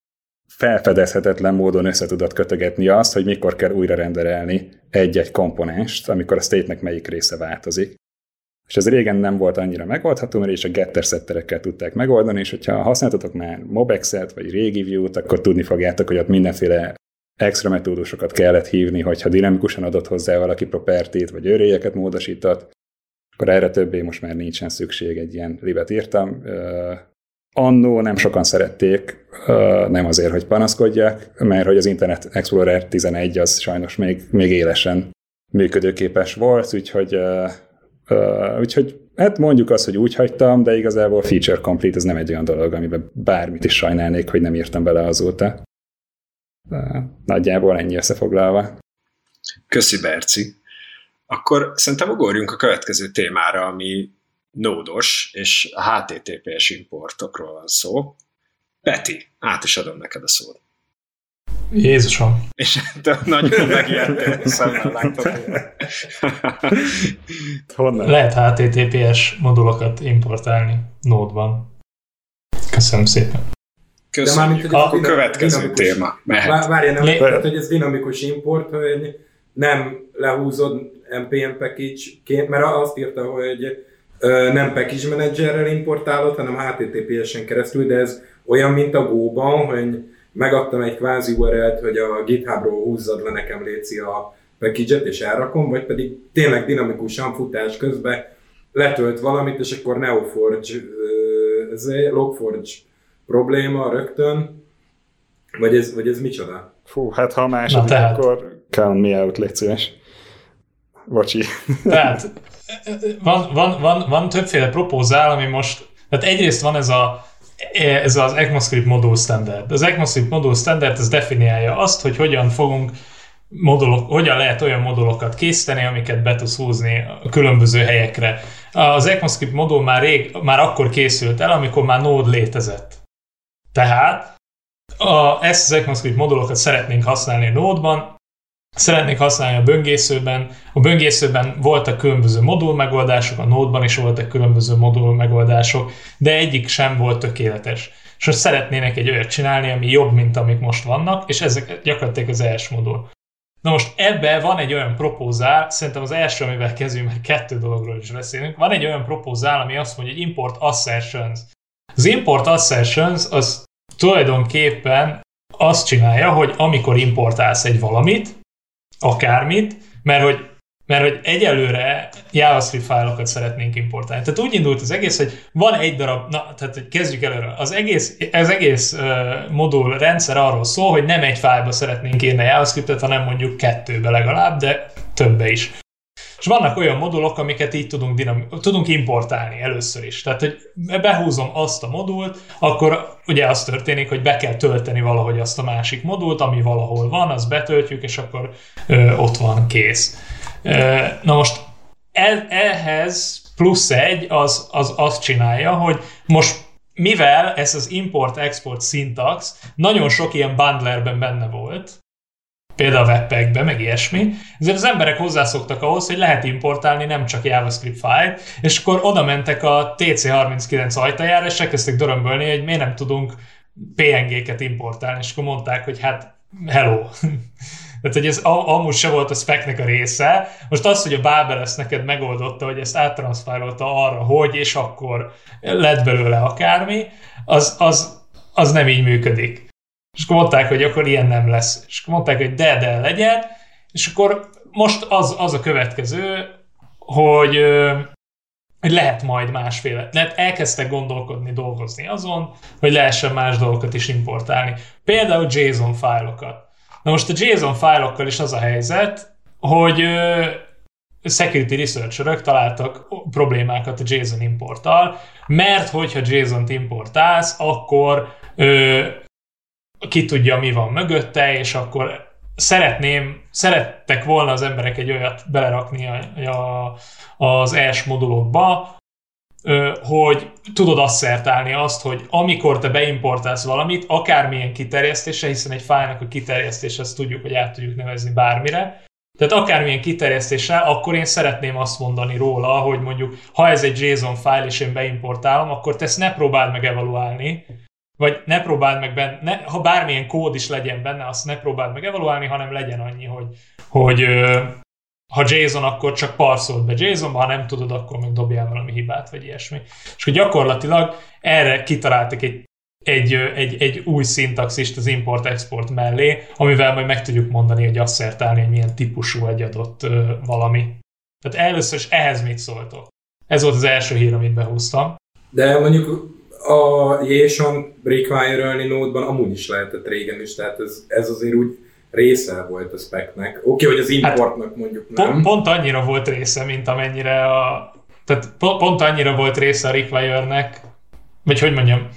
S4: felfedezhetetlen módon össze tudod kötögetni azt, hogy mikor kell újra renderelni egy-egy komponenst, amikor a state-nek melyik része változik. És ez régen nem volt annyira megoldható, mert is a getter szetterekkel tudták megoldani, és hogyha használtatok már Mobexet, vagy régi View-t, akkor tudni fogjátok, hogy ott mindenféle extra metódusokat kellett hívni, hogyha dinamikusan adott hozzá valaki propertét, vagy őréjeket módosított, akkor erre többé most már nincsen szükség, egy ilyen libet írtam. Uh, annó nem sokan szerették, nem azért, hogy panaszkodjak, mert hogy az Internet Explorer 11 az sajnos még, még élesen működőképes volt, úgyhogy uh, Uh, úgyhogy hát mondjuk azt, hogy úgy hagytam, de igazából feature complete ez nem egy olyan dolog, amiben bármit is sajnálnék, hogy nem írtam bele azóta. Uh, nagyjából ennyi összefoglalva.
S2: Köszi, Berci. Akkor szerintem ugorjunk a következő témára, ami nódos, és a HTTPS importokról van szó. Peti, át is adom neked a szót.
S1: Jézusom.
S2: És nagyon megijedtél, szemmel látod. *laughs*
S1: Honnan? Lehet HTTPS modulokat importálni Node-ban. Köszönöm szépen.
S2: Köszönjük. De a, a következő dinamikus, téma.
S3: Mehet. Várj, nem, Lé... tehát, hogy ez dinamikus import, hogy nem lehúzod npm package-ként, mert azt írta, hogy nem package managerrel importálod, hanem HTTPS-en keresztül, de ez olyan, mint a Go-ban, hogy megadtam egy kvázi URL-t, hogy a GitHubról húzzad le nekem léci a package és elrakom, vagy pedig tényleg dinamikusan futás közben letölt valamit, és akkor Neoforge, ez egy Logforge probléma rögtön, vagy ez, vagy ez micsoda?
S4: Fú, hát ha második,
S1: Na, tehát.
S4: akkor count me out, légy szíves. Bocsi.
S1: Tehát *laughs* van, van, van, van többféle propózál, ami most, tehát egyrészt van ez a ez az ECMAScript modul standard. Az ECMAScript modul standard ez definiálja azt, hogy hogyan fogunk modulok, hogyan lehet olyan modulokat készíteni, amiket be tudsz húzni a különböző helyekre. Az ECMAScript modul már, rég, már akkor készült el, amikor már Node létezett. Tehát a, ezt az ECMAScript modulokat szeretnénk használni Node-ban, szeretnék használni a böngészőben. A böngészőben voltak különböző modul megoldások, a Node-ban is voltak különböző modul megoldások, de egyik sem volt tökéletes. És most szeretnének egy olyat csinálni, ami jobb, mint amik most vannak, és ezek gyakorlatilag az első modul. Na most ebbe van egy olyan propózál, szerintem az első, amivel kezdünk, mert kettő dologról is beszélünk, van egy olyan propózál, ami azt mondja, hogy import assertions. Az import assertions az tulajdonképpen azt csinálja, hogy amikor importálsz egy valamit, akármit, mert hogy mert hogy egyelőre JavaScript fájlokat szeretnénk importálni. Tehát úgy indult az egész, hogy van egy darab, na, tehát hogy kezdjük előre. Az egész, az egész uh, modul rendszer arról szól, hogy nem egy fájlba szeretnénk írni JavaScriptet, hanem mondjuk kettőbe legalább, de többe is. És vannak olyan modulok, amiket így tudunk, dinam- tudunk importálni először is. Tehát, hogy behúzom azt a modult, akkor ugye az történik, hogy be kell tölteni valahogy azt a másik modult, ami valahol van, azt betöltjük, és akkor ö, ott van, kész. Ö, na most el, ehhez plusz egy az, az azt csinálja, hogy most mivel ez az import-export syntax nagyon sok ilyen bundlerben benne volt, például a webpackbe, meg ilyesmi. Ezért az emberek hozzászoktak ahhoz, hogy lehet importálni nem csak JavaScript file, és akkor oda mentek a TC39 ajtajára, és elkezdtek dörömbölni, hogy miért nem tudunk PNG-ket importálni, és akkor mondták, hogy hát hello. *laughs* Tehát, hogy ez amúgy se volt a speknek a része. Most az, hogy a Babel ezt neked megoldotta, hogy ezt áttranszfálolta arra, hogy, és akkor lett belőle akármi, az, az, az nem így működik. És akkor mondták, hogy akkor ilyen nem lesz. És akkor mondták, hogy de, de legyen. És akkor most az, az a következő, hogy, hogy lehet majd másféle. Lehet elkezdtek gondolkodni, dolgozni azon, hogy lehessen más dolgokat is importálni. Például JSON fájlokat. Na most a JSON fájlokkal is az a helyzet, hogy security researcherök találtak problémákat a JSON importtal, mert hogyha JSON-t importálsz, akkor ki tudja, mi van mögötte, és akkor szeretném, szerettek volna az emberek egy olyat belerakni a, a, az ES modulokba, hogy tudod asszertálni azt, hogy amikor te beimportálsz valamit, akármilyen kiterjesztése, hiszen egy fájnak a kiterjesztés, azt tudjuk, hogy át tudjuk nevezni bármire, tehát akármilyen kiterjesztéssel, akkor én szeretném azt mondani róla, hogy mondjuk, ha ez egy JSON fájl, és én beimportálom, akkor te ezt ne próbáld meg evaluálni, vagy ne próbáld meg benne, ne, ha bármilyen kód is legyen benne, azt ne próbáld meg evaluálni, hanem legyen annyi, hogy, hogy ha JSON, akkor csak parszolt be JSON-ba, ha nem tudod, akkor meg dobjál valami hibát, vagy ilyesmi. És hogy gyakorlatilag erre kitaláltak egy, egy, egy, egy új szintaxist az import-export mellé, amivel majd meg tudjuk mondani, hogy azt szertálni, hogy milyen típusú egy adott valami. Tehát először is ehhez mit szóltok? Ez volt az első hír, amit behúztam.
S3: De mondjuk a JSON require-ölni nódban amúgy is lehetett régen is, tehát ez, ez azért úgy része volt a speknek. Oké, okay, hogy az importnak hát, mondjuk nem.
S1: Pont, pont annyira volt része, mint amennyire a... Tehát pont annyira volt része a require-nek, vagy hogy mondjam,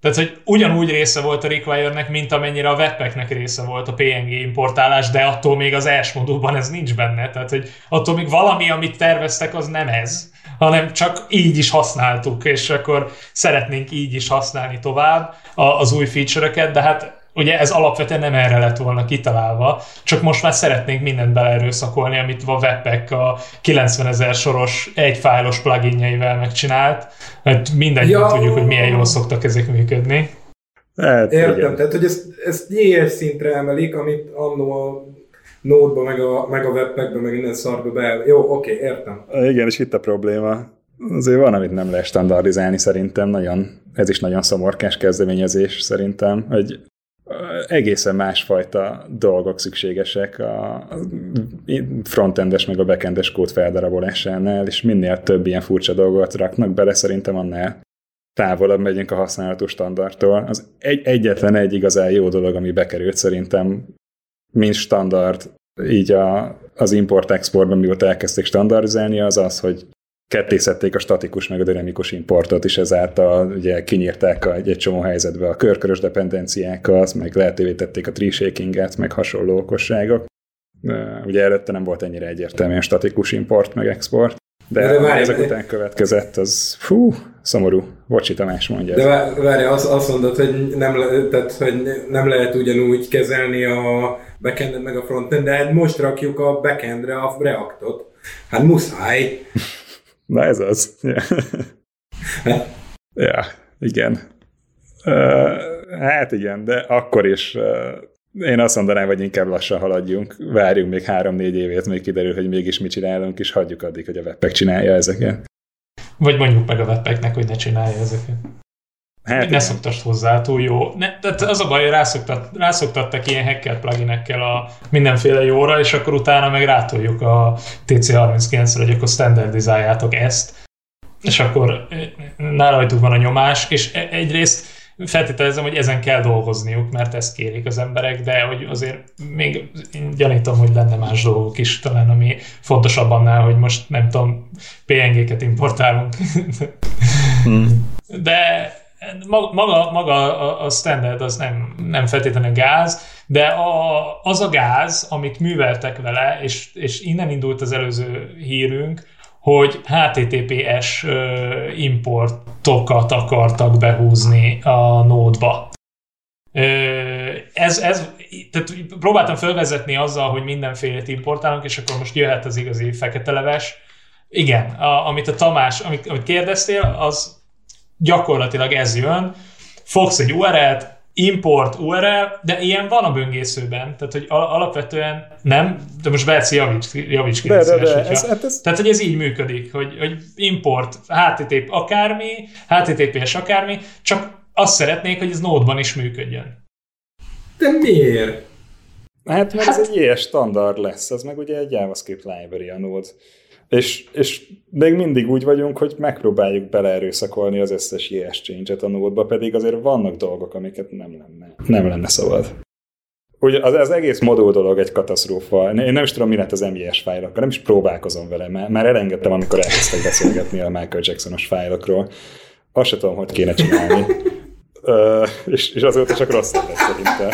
S1: tehát, hogy ugyanúgy része volt a require-nek, mint amennyire a webpacknek része volt a PNG importálás, de attól még az ES modulban ez nincs benne. Tehát, hogy attól még valami, amit terveztek, az nem ez hanem csak így is használtuk, és akkor szeretnénk így is használni tovább az új feature-öket, de hát ugye ez alapvetően nem erre lett volna kitalálva, csak most már szeretnénk mindent beleerőszakolni, amit a Webpack a 90 ezer soros egyfájlos pluginjeivel megcsinált, mert mindannyian ja. tudjuk, hogy milyen jól szoktak ezek működni.
S3: Hát, Értem, igen. tehát hogy ezt, ezt JS szintre emelik, amit annó a Node-ba, meg a, meg a webpackbe, meg innen szarba be. Jó, oké, okay, értem.
S4: Igen, és itt a probléma. Azért van, amit nem lehet standardizálni szerintem, nagyon, ez is nagyon szomorkás kezdeményezés szerintem, hogy egészen másfajta dolgok szükségesek a frontendes meg a backendes kód feldarabolásánál, és minél több ilyen furcsa dolgot raknak bele, szerintem annál távolabb megyünk a használatos standardtól. Az egy, egyetlen egy igazán jó dolog, ami bekerült szerintem, mint standard, így a, az import-exportban, mióta elkezdték standardizálni, az az, hogy kettészették a statikus meg a dinamikus importot, és ezáltal ugye kinyírták a, egy, egy csomó helyzetbe a körkörös dependenciákat, meg lehetővé tették a tree meg hasonló okosságok. Ugye előtte nem volt ennyire egyértelműen statikus import meg export. De, de várj, ezek után következett, az fú, szomorú. Bocsi, Tamás mondja.
S3: De várj, azt, azt mondod, hogy nem, le, tehát, hogy nem lehet ugyanúgy kezelni a backendet meg a frontendet, de hát most rakjuk a backendre a Reactot. Hát muszáj. *laughs*
S4: Na ez az. Ja, *laughs* *laughs* ja igen. Uh, hát igen, de akkor is uh, én azt mondanám, hogy inkább lassan haladjunk, várjunk még három-négy évét, még kiderül, hogy mégis mit csinálunk, és hagyjuk addig, hogy a webpack csinálja ezeket.
S1: Vagy mondjuk meg a webpacknek, hogy ne csinálja ezeket. Hát, ne szoktasd hozzá, túl jó. Ne, tehát az a baj, hogy rászoktat, rászoktattak ilyen hacker pluginekkel a mindenféle jóra, és akkor utána meg rátoljuk a TC39-re, hogy akkor standardizáljátok ezt, és akkor eh, nála rajtuk van a nyomás, és e- egyrészt feltételezem, hogy ezen kell dolgozniuk, mert ezt kérik az emberek, de hogy azért még én gyanítom, hogy lenne más dolgok is talán, ami fontosabb annál, hogy most nem tudom, PNG-ket importálunk. Hmm. De maga, maga a standard az nem, nem feltétlenül gáz, de a, az a gáz, amit műveltek vele, és, és innen indult az előző hírünk, hogy HTTPS importokat akartak behúzni a nódba. Ez, ez, tehát próbáltam felvezetni azzal, hogy mindenfélét importálunk, és akkor most jöhet az igazi fekete leves. Igen, a, amit a Tamás, amit, amit kérdeztél, az gyakorlatilag ez jön. Fogsz egy URL-t, import URL, de ilyen van a böngészőben, tehát hogy alapvetően nem, de most Berci javíts, javíts ki. De, de, de, ez, hát ez... Tehát, hogy ez így működik, hogy, hogy import HTTP akármi, HTTPS akármi, csak azt szeretnék, hogy ez Node-ban is működjön.
S3: De miért?
S4: Hát mert hát... ez egy ilyes standard lesz, ez meg ugye egy JavaScript library a Node. És, és még mindig úgy vagyunk, hogy megpróbáljuk beleerőszakolni az összes IS change-et a nódba, pedig azért vannak dolgok, amiket nem lenne, nem lenne szabad. Ugye az, az egész modul dolog egy katasztrófa. Én nem is tudom, mi lett az MIS fájlokkal, nem is próbálkozom vele, mert már elengedtem, amikor elkezdtek beszélgetni a Michael Jacksonos fájlokról. Azt sem tudom, hogy kéne csinálni. *laughs* Uh, és, és azóta csak rossz lett szerintem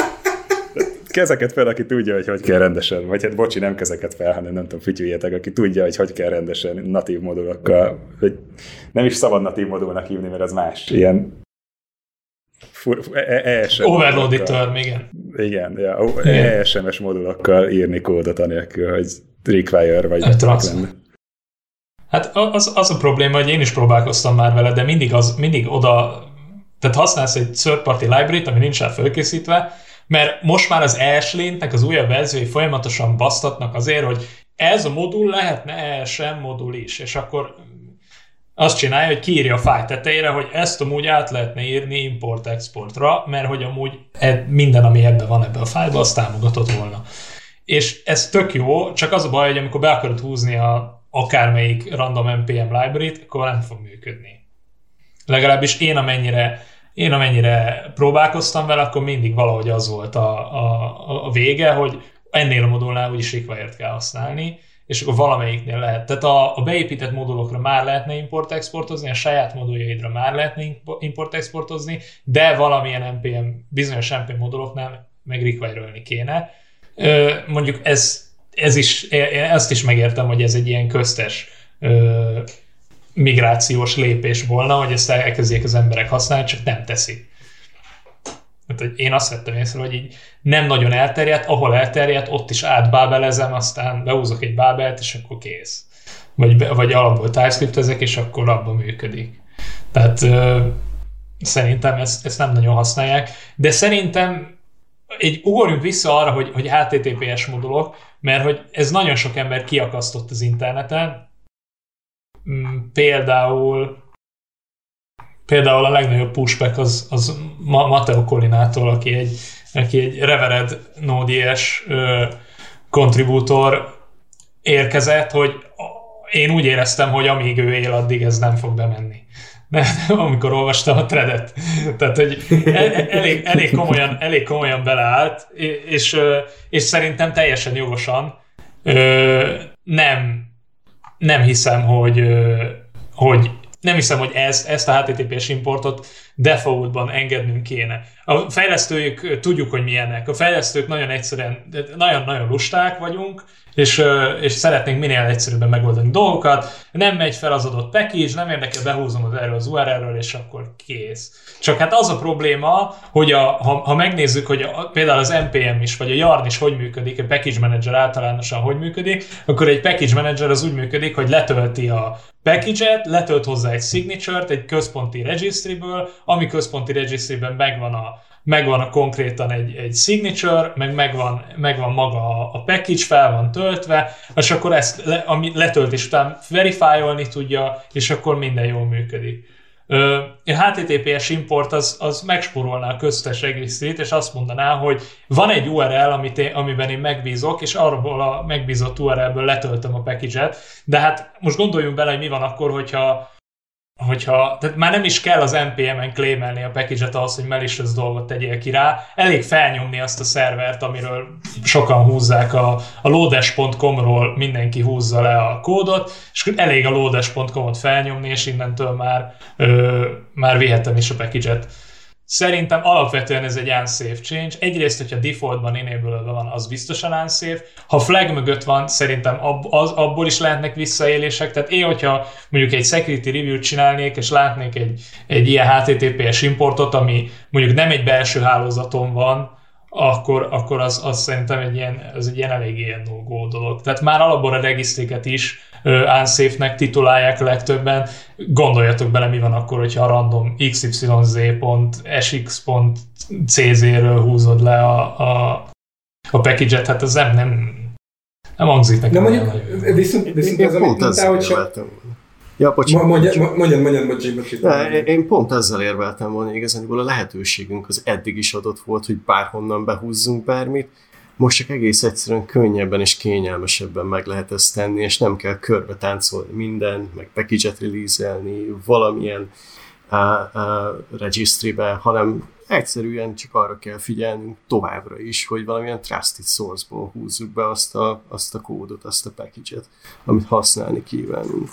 S4: kezeket fel, aki tudja, hogy hogy kell rendesen, vagy hát bocsi, nem kezeket fel, hanem nem tudom, fütyüljetek, aki tudja, hogy hogy kell rendesen natív modulokkal, hogy nem is szabad natív modulnak hívni, mert az más, ilyen
S1: ESM Overloaded term, igen.
S4: Igen, ja, ESMS modulokkal írni kódot anélkül, hogy require vagy
S1: lenne. Hát az, az a probléma, hogy én is próbálkoztam már vele, de mindig, az, mindig oda, tehát használsz egy third party library-t, ami nincs rá fölkészítve, mert most már az ESLint-nek az újabb verziói folyamatosan basztatnak azért, hogy ez a modul lehetne ESM modul is, és akkor azt csinálja, hogy kiírja a fájl tetejére, hogy ezt amúgy át lehetne írni import-exportra, mert hogy amúgy e- minden, ami ebben van ebben a fájlban, az támogatott volna. És ez tök jó, csak az a baj, hogy amikor be akarod húzni a akármelyik random npm library-t, akkor nem fog működni. Legalábbis én amennyire én amennyire próbálkoztam vele, akkor mindig valahogy az volt a, a, a vége, hogy ennél a modulnál úgyis required kell használni, és akkor valamelyiknél lehet. Tehát a, a beépített modulokra már lehetne import-exportozni, a saját moduljaidra már lehetne import-exportozni, de valamilyen NPM, bizonyos NPM moduloknál meg require kéne. Mondjuk ez, ez is, ezt is megértem, hogy ez egy ilyen köztes migrációs lépés volna, hogy ezt elkezdjék az emberek használni, csak nem teszik. Hát, hogy én azt vettem észre, hogy így nem nagyon elterjedt, ahol elterjedt, ott is átbábelezem, aztán behúzok egy bábelt, és akkor kész. Vagy, vagy alapból TypeScript ezek, és akkor abban működik. Tehát ö, szerintem ezt, ezt nem nagyon használják, de szerintem egy ugorjunk vissza arra, hogy, hogy HTTPS modulok, mert hogy ez nagyon sok ember kiakasztott az interneten, például például a legnagyobb pushback az, az Matteo Colinától, aki egy, aki egy Revered Node.js kontribútor érkezett, hogy én úgy éreztem, hogy amíg ő él, addig ez nem fog bemenni. nem, *laughs* amikor olvastam a tredet. Tehát, hogy el, elég, elég, komolyan, elég komolyan beleállt, és, és szerintem teljesen jogosan nem, nem hiszem, hogy, hogy nem hiszem, hogy ez, ezt a HTTPS importot defaultban engednünk kéne. A fejlesztők tudjuk, hogy milyenek. A fejlesztők nagyon egyszerűen, nagyon-nagyon lusták vagyunk, és, és szeretnénk minél egyszerűbben megoldani dolgokat. Nem megy fel az adott package, nem érdekel, behúzom az erről az URL-ről, és akkor kész. Csak hát az a probléma, hogy a, ha, ha megnézzük, hogy a, például az NPM is, vagy a Yarn is hogy működik, a package manager általánosan hogy működik, akkor egy package manager az úgy működik, hogy letölti a package-et, letölt hozzá egy signature-t egy központi registryből, ami központi registrében megvan a, megvan a konkrétan egy, egy signature, meg megvan, megvan maga a package, fel van töltve, és akkor ezt le, ami letöltés után verifájolni tudja, és akkor minden jól működik. A HTTPS import az, az megspórolná a köztes regisztrét, és azt mondaná, hogy van egy URL, amit én, amiben én megbízok, és arról a megbízott URL-ből letöltöm a package-et, de hát most gondoljunk bele, hogy mi van akkor, hogyha hogyha, tehát már nem is kell az NPM-en claimelni a package-et ahhoz, hogy malicious dolgot tegyél ki rá, elég felnyomni azt a szervert, amiről sokan húzzák a, a lodes.com-ról mindenki húzza le a kódot, és elég a lodes.com-ot felnyomni, és innentől már, ö, már vihetem is a package-et. Szerintem alapvetően ez egy unsafe change. Egyrészt, hogyha defaultban enable van, az biztosan unsafe. Ha flag mögött van, szerintem ab, az, abból is lehetnek visszaélések. Tehát én, hogyha mondjuk egy security review-t csinálnék, és látnék egy, egy ilyen HTTPS importot, ami mondjuk nem egy belső hálózaton van, akkor, akkor az, az szerintem egy ilyen, az egy ilyen elég ilyen no dolog. Tehát már alapból a regisztréket is unsafe-nek titulálják a legtöbben. Gondoljatok bele, mi van akkor, hogyha a random xyz.sx.cz-ről húzod le a, a, a package-et, hát az nem, nem, nem hangzik nekem.
S3: De mondjuk, viszont, viszont
S5: az, amit mondtál, hogy csak... Ja,
S3: bocsánat. Mondjad, mondjad, mondjad,
S5: mondjad, Én pont ezzel érveltem volna igazán, a lehetőségünk az eddig is adott volt, hogy bárhonnan behúzzunk bármit, most csak egész egyszerűen könnyebben és kényelmesebben meg lehet ezt tenni, és nem kell körbe táncolni minden, meg package-et release valamilyen uh, uh, registrybe, hanem egyszerűen csak arra kell figyelnünk továbbra is, hogy valamilyen trusted source-ból húzzuk be azt a, azt a kódot, azt a package-et, amit használni kívánunk.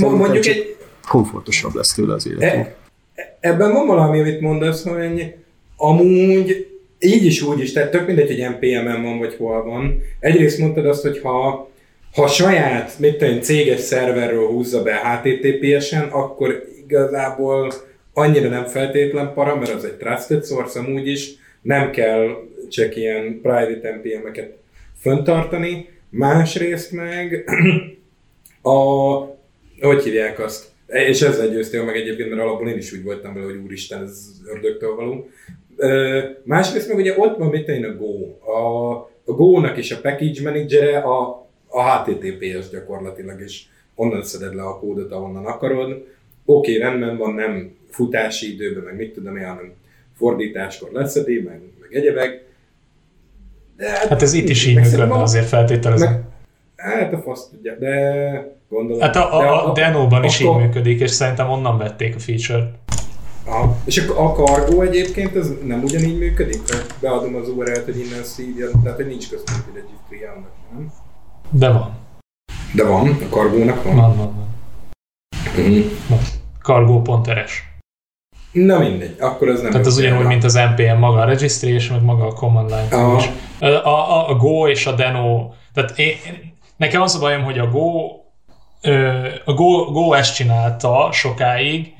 S5: Mondjuk egy... komfortosabb lesz tőle az életünk.
S3: E, ebben van valami, amit mondasz, hogy amúgy így is, úgy is, tehát tök mindegy, hogy NPM-en van, vagy hol van. Egyrészt mondtad azt, hogy ha, ha saját, mit tudom, céges szerverről húzza be HTTPS-en, akkor igazából annyira nem feltétlen para, mert az egy trusted source amúgy is, nem kell csak ilyen private NPM-eket föntartani. Másrészt meg *clears throat* a, hogy hívják azt, és ezzel győztél meg egyébként, mert alapból én is úgy voltam vele, hogy úristen, ez ördögtől való. Másrészt meg ugye ott van mit a Go. A, a Go-nak is a package managere a, a HTTPS gyakorlatilag, és onnan szeded le a kódot, ahonnan akarod. Oké, okay, rendben van, nem futási időben, meg mit tudom én, hanem fordításkor leszedi, meg, meg egyebek.
S1: De hát, ez itt is így működne, azért feltételezem. Meg,
S3: hát a fasz tudja, de gondolom.
S1: Hát a, a, a, a Deno-ban is így működik, és szerintem onnan vették a feature-t.
S3: Aha. És a kargó egyébként ez nem ugyanígy működik? Hogy beadom az URL-t, hogy innen szívja, tehát hogy nincs központi registry annak, nem?
S1: De van.
S3: De van? A kargónak van?
S1: Van, van, van. Mm. Kargó.rs.
S3: Na mindegy, akkor az nem
S1: Tehát az ugyanúgy, mint az NPM maga a registration, meg maga a command line Aha. is. A, a, a Go és a Deno, tehát én, nekem az a bajom, hogy a Go a Go, Go ezt csinálta sokáig,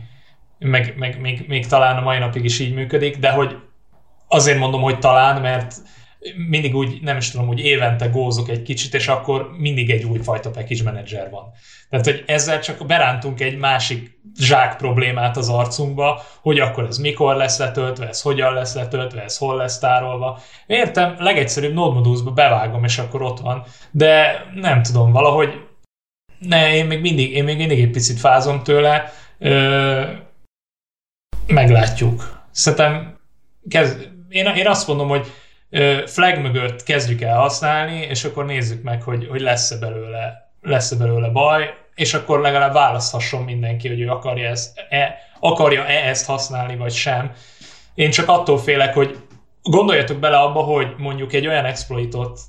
S1: meg, meg még, még talán a mai napig is így működik, de hogy azért mondom, hogy talán, mert mindig úgy, nem is tudom, úgy évente gózok egy kicsit, és akkor mindig egy újfajta package manager van. Tehát, hogy ezzel csak berántunk egy másik zsák problémát az arcunkba, hogy akkor ez mikor lesz letöltve, ez hogyan lesz letöltve, ez hol lesz tárolva. Értem, legegyszerűbb Node bevágom, és akkor ott van, de nem tudom, valahogy ne, én még mindig, én még mindig egy picit fázom tőle, ö- meglátjuk. Szerintem kezd, én, én azt mondom, hogy flag mögött kezdjük el használni, és akkor nézzük meg, hogy, hogy lesz-e belőle, lesz-e belőle baj. és akkor legalább választhasson mindenki, hogy ő akarja ezt, e, akarja-e ezt használni, vagy sem. Én csak attól félek, hogy gondoljatok bele abba, hogy mondjuk egy olyan exploitot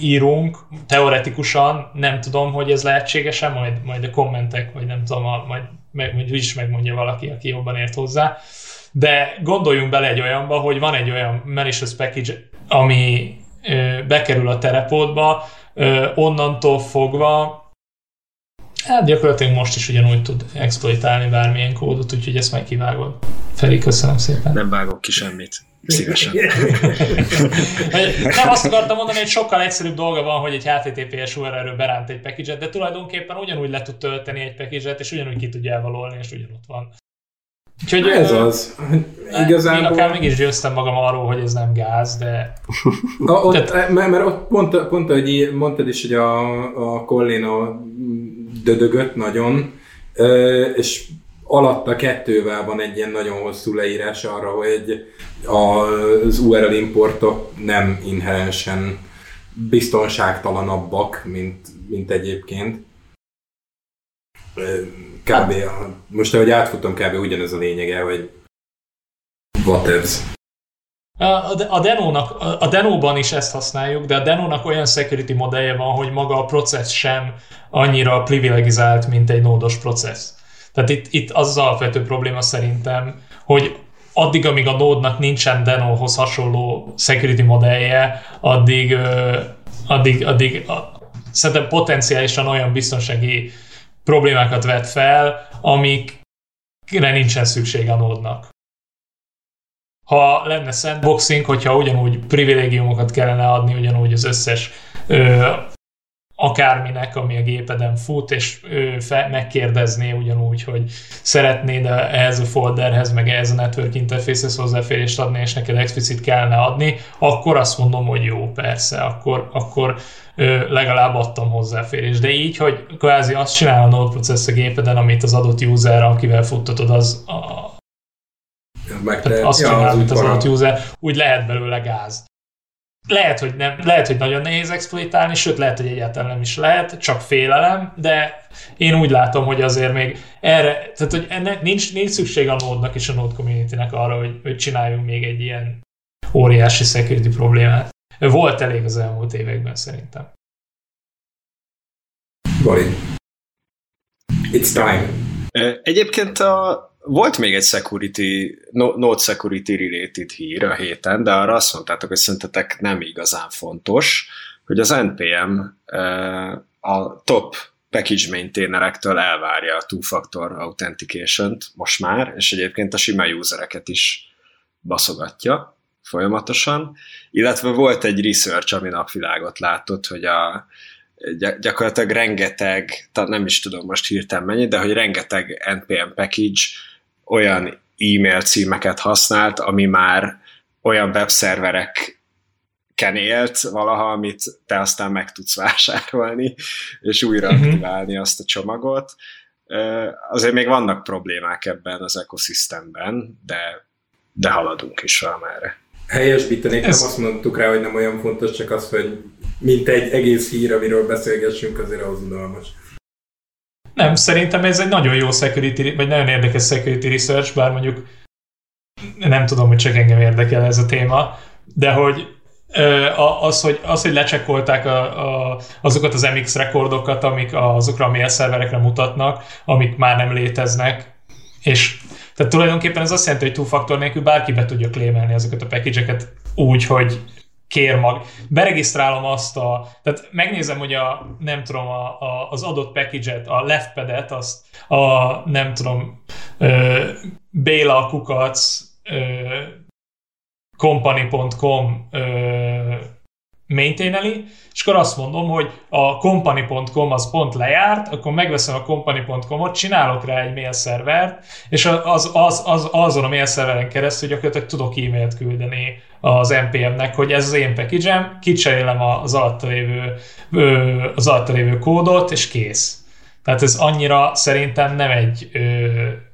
S1: írunk, teoretikusan, nem tudom, hogy ez lehetséges-e, majd, majd a kommentek, vagy nem tudom, majd, meg, majd is megmondja valaki, aki jobban ért hozzá. De gondoljunk bele egy olyanba, hogy van egy olyan malicious package, ami ö, bekerül a terepótba, ö, onnantól fogva Hát gyakorlatilag most is ugyanúgy tud exploitálni bármilyen kódot, úgyhogy ezt meg kivágod. Feri, köszönöm szépen.
S2: Nem vágok ki semmit. Szívesen.
S1: Nem azt akartam mondani, hogy sokkal egyszerűbb dolga van, hogy egy HTTPS URL-ről beránt egy package de tulajdonképpen ugyanúgy le tud tölteni egy package és ugyanúgy ki tudja elvalolni, és ugyanott van.
S3: Úgyhogy, ez az.
S1: Igazából... Én akár mégis győztem magam arról, hogy ez nem gáz, de...
S3: A, ott, Tehát... mert, mert ott pont, pont hogy mondtad is, hogy a, a Collina dödögött nagyon, és alatta kettővel van egy ilyen nagyon hosszú leírás arra, hogy az URL importok nem inherensen biztonságtalanabbak, mint, mint egyébként. Kb. Most ahogy átfutom, kb. ugyanez a lényege, hogy whatevs.
S1: A, Denónak, a Denóban is ezt használjuk, de a Denónak olyan security modellje van, hogy maga a processz sem annyira privilegizált, mint egy nódos processz. Tehát itt, itt az az alapvető probléma szerintem, hogy addig, amíg a nódnak nincsen Denóhoz hasonló security modellje, addig, addig, addig szerintem potenciálisan olyan biztonsági problémákat vet fel, amikre nincsen szükség a nódnak ha lenne sandboxing, hogyha ugyanúgy privilégiumokat kellene adni, ugyanúgy az összes ö, akárminek, ami a gépeden fut, és ő fe, megkérdezné ugyanúgy, hogy szeretnéd ehhez a folderhez, meg ehhez a network interfacehez hozzáférést adni, és neked explicit kellene adni, akkor azt mondom, hogy jó, persze, akkor, akkor ö, legalább adtam hozzáférést. De így, hogy kvázi azt csinál a Node process a gépeden, amit az adott user, akivel futtatod, az a, meg te, azt ja, csinál, az mint az adott user, úgy lehet belőle gáz. Lehet, hogy nem, lehet, hogy nagyon nehéz exploitálni, sőt, lehet, hogy egyáltalán nem is lehet, csak félelem, de én úgy látom, hogy azért még erre, tehát hogy ennek nincs, nincs szükség a nódnak és a Node community-nek arra, hogy, hogy csináljunk még egy ilyen óriási security problémát. Volt elég az elmúlt években szerintem.
S3: Valid. It's time.
S2: Egyébként a, volt még egy security, Node Security related hír a héten, de arra azt mondtátok, hogy szerintetek nem igazán fontos, hogy az NPM eh, a top package maintainerektől elvárja a two-factor authentication-t most már, és egyébként a sima usereket is baszogatja folyamatosan, illetve volt egy research, ami napvilágot látott, hogy a, gyakorlatilag rengeteg, tehát nem is tudom most hirtelen mennyi, de hogy rengeteg NPM package olyan e-mail címeket használt, ami már olyan webszervereken élt valaha, amit te aztán meg tudsz vásárolni, és újra uh-huh. aktiválni azt a csomagot. Azért még vannak problémák ebben az ekoszisztemben, de, de haladunk is valamerre.
S3: Helyesbítenék, Ez... nem azt mondtuk rá, hogy nem olyan fontos, csak az, hogy mint egy egész hír, amiről beszélgessünk, azért az unalmas.
S1: Nem, szerintem ez egy nagyon jó security, vagy nagyon érdekes security research, bár mondjuk nem tudom, hogy csak engem érdekel ez a téma, de hogy az, hogy, az, hogy lecsekkolták a, a, azokat az MX rekordokat, amik azokra a mail szerverekre mutatnak, amik már nem léteznek, és tehát tulajdonképpen ez azt jelenti, hogy two-faktor nélkül bárki be tudja klémelni azokat a package úgy, hogy kér mag. Beregisztrálom azt a, tehát megnézem, hogy a, nem tudom, a, a, az adott package-et, a leftpad-et, azt a, nem tudom, ö, Béla kukac ö, company.com ö, maintaineli, és akkor azt mondom, hogy a company.com az pont lejárt, akkor megveszem a company.com-ot, csinálok rá egy mail szervert, és az, az, az, azon a mail szerveren keresztül gyakorlatilag tudok e-mailt küldeni az NPM-nek, hogy ez az én package kicserélem az alatta lévő, az alatta lévő kódot, és kész. Tehát ez annyira szerintem nem egy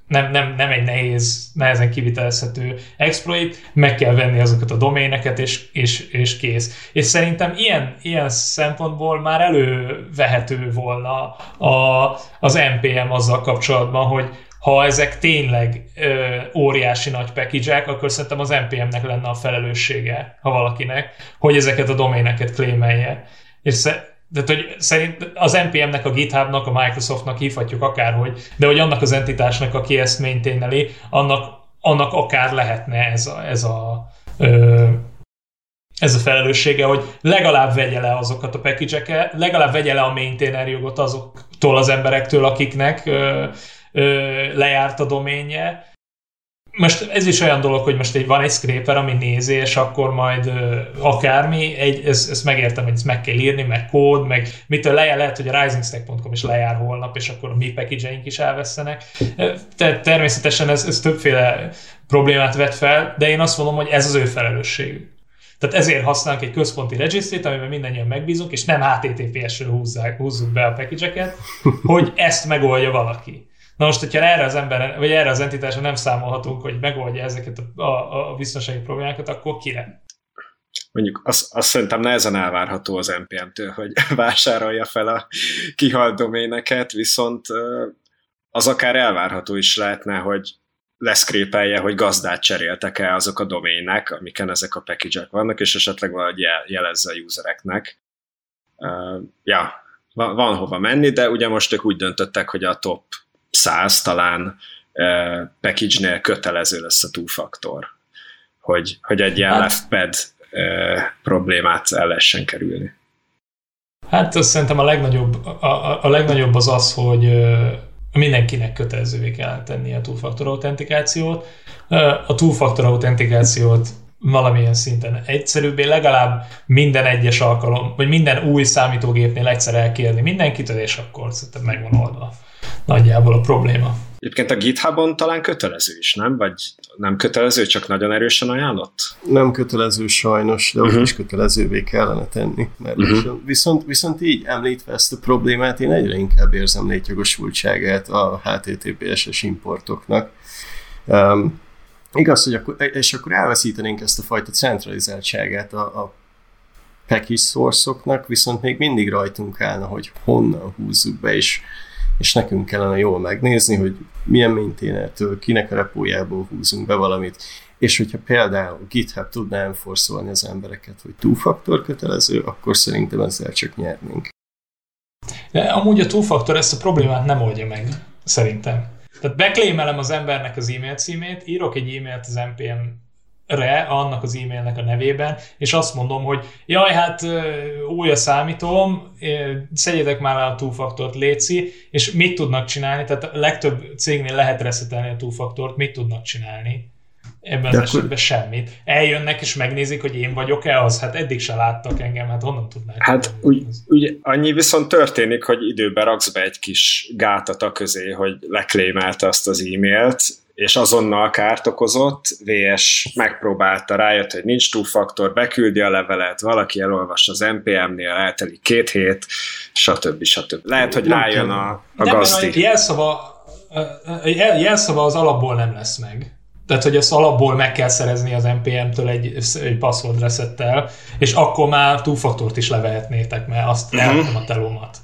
S1: nem, nem, nem egy nehéz, nehezen kivitelezhető exploit, meg kell venni azokat a doméneket, és, és, és kész. És szerintem ilyen, ilyen szempontból már elővehető volna a, az NPM azzal kapcsolatban, hogy ha ezek tényleg ö, óriási nagy package akkor szerintem az NPM-nek lenne a felelőssége, ha valakinek, hogy ezeket a doméneket klémelje. És de hogy szerint az NPM-nek, a GitHub-nak, a Microsoftnak hívhatjuk akárhogy, de hogy annak az entitásnak, aki ezt maintaineli, annak, annak akár lehetne ez a, ez a ö, ez a felelőssége, hogy legalább vegye le azokat a package legalább vegye le a maintainer jogot azoktól az emberektől, akiknek ö, ö, lejárt a doménje, most ez is olyan dolog, hogy most egy, van egy scraper, ami nézi, és akkor majd ö, akármi, egy, ez, ezt megértem, hogy ezt meg kell írni, meg kód, meg mitől lejár, lehet, hogy a risingstack.com is lejár holnap, és akkor a mi package is elvesztenek. Te, természetesen ez, ez többféle problémát vet fel, de én azt mondom, hogy ez az ő felelősségük. Tehát ezért használunk egy központi registrit, amiben mindannyian megbízunk, és nem HTTPS-ről húzzuk be a package hogy ezt megoldja valaki. Na most, hogyha erre az ember, vagy erre az entitásra nem számolhatunk, hogy megoldja ezeket a, a, a biztonsági problémákat, akkor kire?
S2: Mondjuk azt, azt szerintem nehezen elvárható az NPM-től, hogy *laughs* vásárolja fel a kihalt doméneket, viszont az akár elvárható is lehetne, hogy leszkrépelje, hogy gazdát cseréltek-e azok a domének, amiken ezek a package vannak, és esetleg valahogy jelezze a usereknek. Uh, ja, van, van hova menni, de ugye most ők úgy döntöttek, hogy a top 100 talán package-nél kötelező lesz a two-faktor, hogy, hogy egy ilyen hát, leftpad problémát el lehessen kerülni.
S1: Hát azt szerintem a legnagyobb, a, a, a legnagyobb az az, hogy mindenkinek kötelezővé kell tenni a two-faktor autentikációt. A two-faktor autentikációt valamilyen szinten egyszerűbbé, legalább minden egyes alkalom, vagy minden új számítógépnél egyszer elkérni mindenkit, és akkor szerintem megvan oldva nagyjából a probléma.
S2: Egyébként a GitHubon talán kötelező is, nem? Vagy nem kötelező, csak nagyon erősen ajánlott?
S5: Nem kötelező sajnos, de uh-huh. is kötelezővé kellene tenni. Mert uh-huh. viszont, viszont így említve ezt a problémát, én egyre inkább érzem létjogosultságát a HTTPS-es importoknak. Um, igaz, hogy akkor, és akkor elveszítenénk ezt a fajta centralizáltságát a, a package source viszont még mindig rajtunk állna, hogy honnan húzzuk be, és és nekünk kellene jól megnézni, hogy milyen maintainertől, kinek a repójából húzunk be valamit, és hogyha például GitHub tudná enforszolni az embereket, hogy two-faktor kötelező, akkor szerintem ezzel csak nyernénk.
S1: De amúgy a two-faktor ezt a problémát nem oldja meg, szerintem. Tehát beklémelem az embernek az e-mail címét, írok egy e-mailt az NPM re, annak az e-mailnek a nevében, és azt mondom, hogy jaj, hát új a számítom, szedjétek már le a two-faktort, léci, és mit tudnak csinálni, tehát a legtöbb cégnél lehet reszetelni a two-faktort, mit tudnak csinálni? Ebben De az akkor... esetben semmit. Eljönnek és megnézik, hogy én vagyok-e az, hát eddig se láttak engem, hát honnan tudnák?
S2: Hát úgy, úgy, annyi viszont történik, hogy időben raksz be egy kis gátat a közé, hogy leklémelte azt az e-mailt, és azonnal kárt okozott, VS megpróbálta, rájött, hogy nincs túlfaktor, beküldi a levelet, valaki elolvas az NPM-nél, eltelik két hét, stb. stb. Lehet, hogy rájön a, a nem, gazdi. A
S1: jelszava, jelszava az alapból nem lesz meg. Tehát, hogy ezt alapból meg kell szerezni az NPM-től egy, egy password resettel, és akkor már túlfaktort is levehetnétek, mert azt uh-huh. a telómat.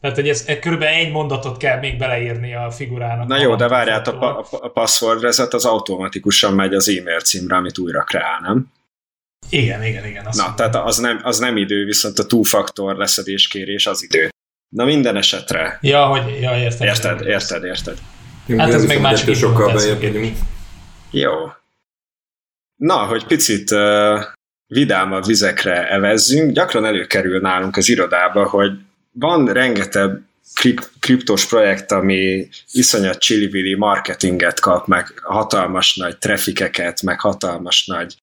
S1: Tehát, hogy ez, ez körülbelül egy mondatot kell még beleírni a figurának.
S2: Na jó, de várját, a, a, a password reset az automatikusan megy az e-mail címre, amit újra kreál, nem?
S1: Igen, igen, igen.
S2: Azt Na, mondom. tehát az nem, az nem idő, viszont a two-faktor leszedéskérés az idő. Na minden esetre.
S1: Ja, hogy, ja, érted.
S2: Érted, érted, érted.
S1: Hát ez még másik
S3: sokkal bejebb
S2: Jó. Na, hogy picit uh, vidámabb vizekre evezzünk, gyakran előkerül nálunk az irodába, hogy van rengeteg kriptos projekt, ami iszonyat csili marketinget kap, meg hatalmas nagy trafikeket, meg hatalmas nagy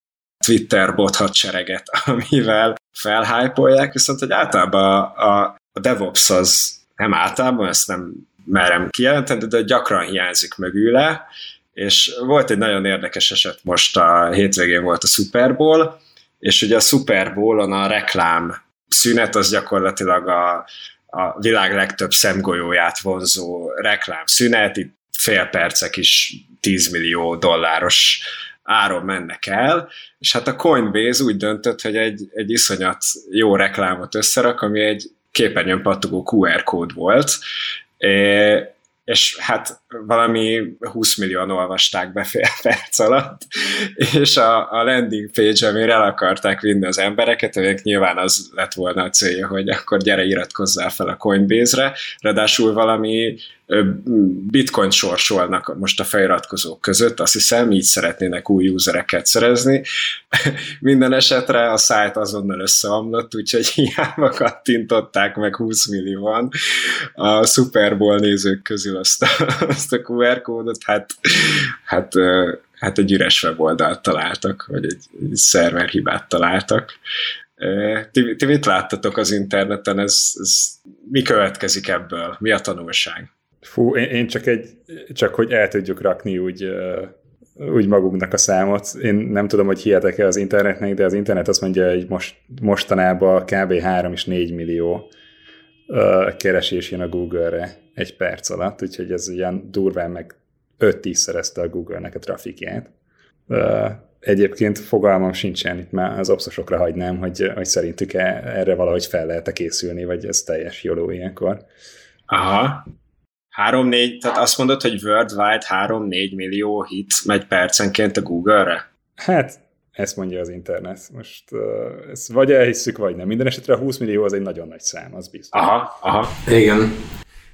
S2: Twitter bot hadsereget, *laughs* amivel felhájpolják, viszont hogy általában a, a DevOps az nem általában, ezt nem merem kijelenteni, de gyakran hiányzik mögüle, és volt egy nagyon érdekes eset most a hétvégén volt a Super Bowl, és ugye a Super Bowl-on a reklám szünet az gyakorlatilag a, a világ legtöbb szemgolyóját vonzó reklám szünet, itt fél percek is 10 millió dolláros áron mennek el, és hát a Coinbase úgy döntött, hogy egy, egy iszonyat jó reklámot összerak, ami egy képernyőn pattogó QR kód volt, és hát valami 20 millióan olvasták be fél *laughs* perc alatt, és a, a landing page, amire el akarták vinni az embereket, aminek nyilván az lett volna a célja, hogy akkor gyere iratkozzál fel a Coinbase-re, ráadásul valami bitcoin sorsolnak most a feliratkozók között, azt hiszem, így szeretnének új usereket szerezni. *laughs* Minden esetre a szájt azonnal összeomlott, úgyhogy *laughs* hiába kattintották meg 20 millióan a Super Bowl nézők közül azt a, *laughs* azt a QR kódot, hát, hát, hát egy üres weboldalt találtak, vagy egy, egy szerverhibát találtak. Ti, ti mit láttatok az interneten, ez, ez mi következik ebből? Mi a tanulság?
S4: Fú, én, én csak egy, csak hogy el tudjuk rakni úgy, úgy magunknak a számot. Én nem tudom, hogy hihetek-e az internetnek, de az internet azt mondja, hogy most, mostanában kb. 3 és 4 millió keresés jön a Google-re egy perc alatt, úgyhogy ez ilyen durván meg 5-10 szerezte a Google-nek a trafikját. Egyébként fogalmam sincsen, itt már az obszosokra hagynám, hogy, hogy szerintük erre valahogy fel lehet -e készülni, vagy ez teljes jóló ilyenkor.
S2: Aha. 3-4, tehát azt mondod, hogy worldwide 3-4 millió hit megy percenként a Google-re?
S4: Hát, ezt mondja az internet. Most uh, ezt vagy elhisszük, vagy nem. Minden esetre a 20 millió az egy nagyon nagy szám, az biztos.
S2: Aha, aha.
S3: Igen.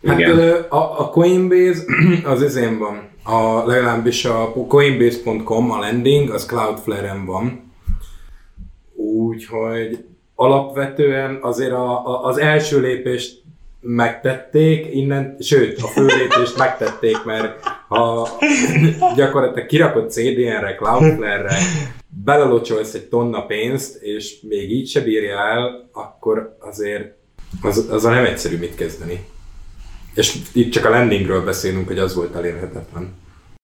S3: Hát Igen. A, a Coinbase *clears throat* az ezén van. A, legalábbis a coinbase.com, a landing, az Cloudflare-en van. Úgyhogy alapvetően azért a, a, az első lépést megtették, innen, sőt, a főlépést megtették, mert ha gyakorlatilag kirakott CDN-re, Cloudflare-re, belelocsolsz egy tonna pénzt, és még így se bírja el, akkor azért az, az nem egyszerű mit kezdeni. És itt csak a landingről beszélünk, hogy az volt elérhetetlen.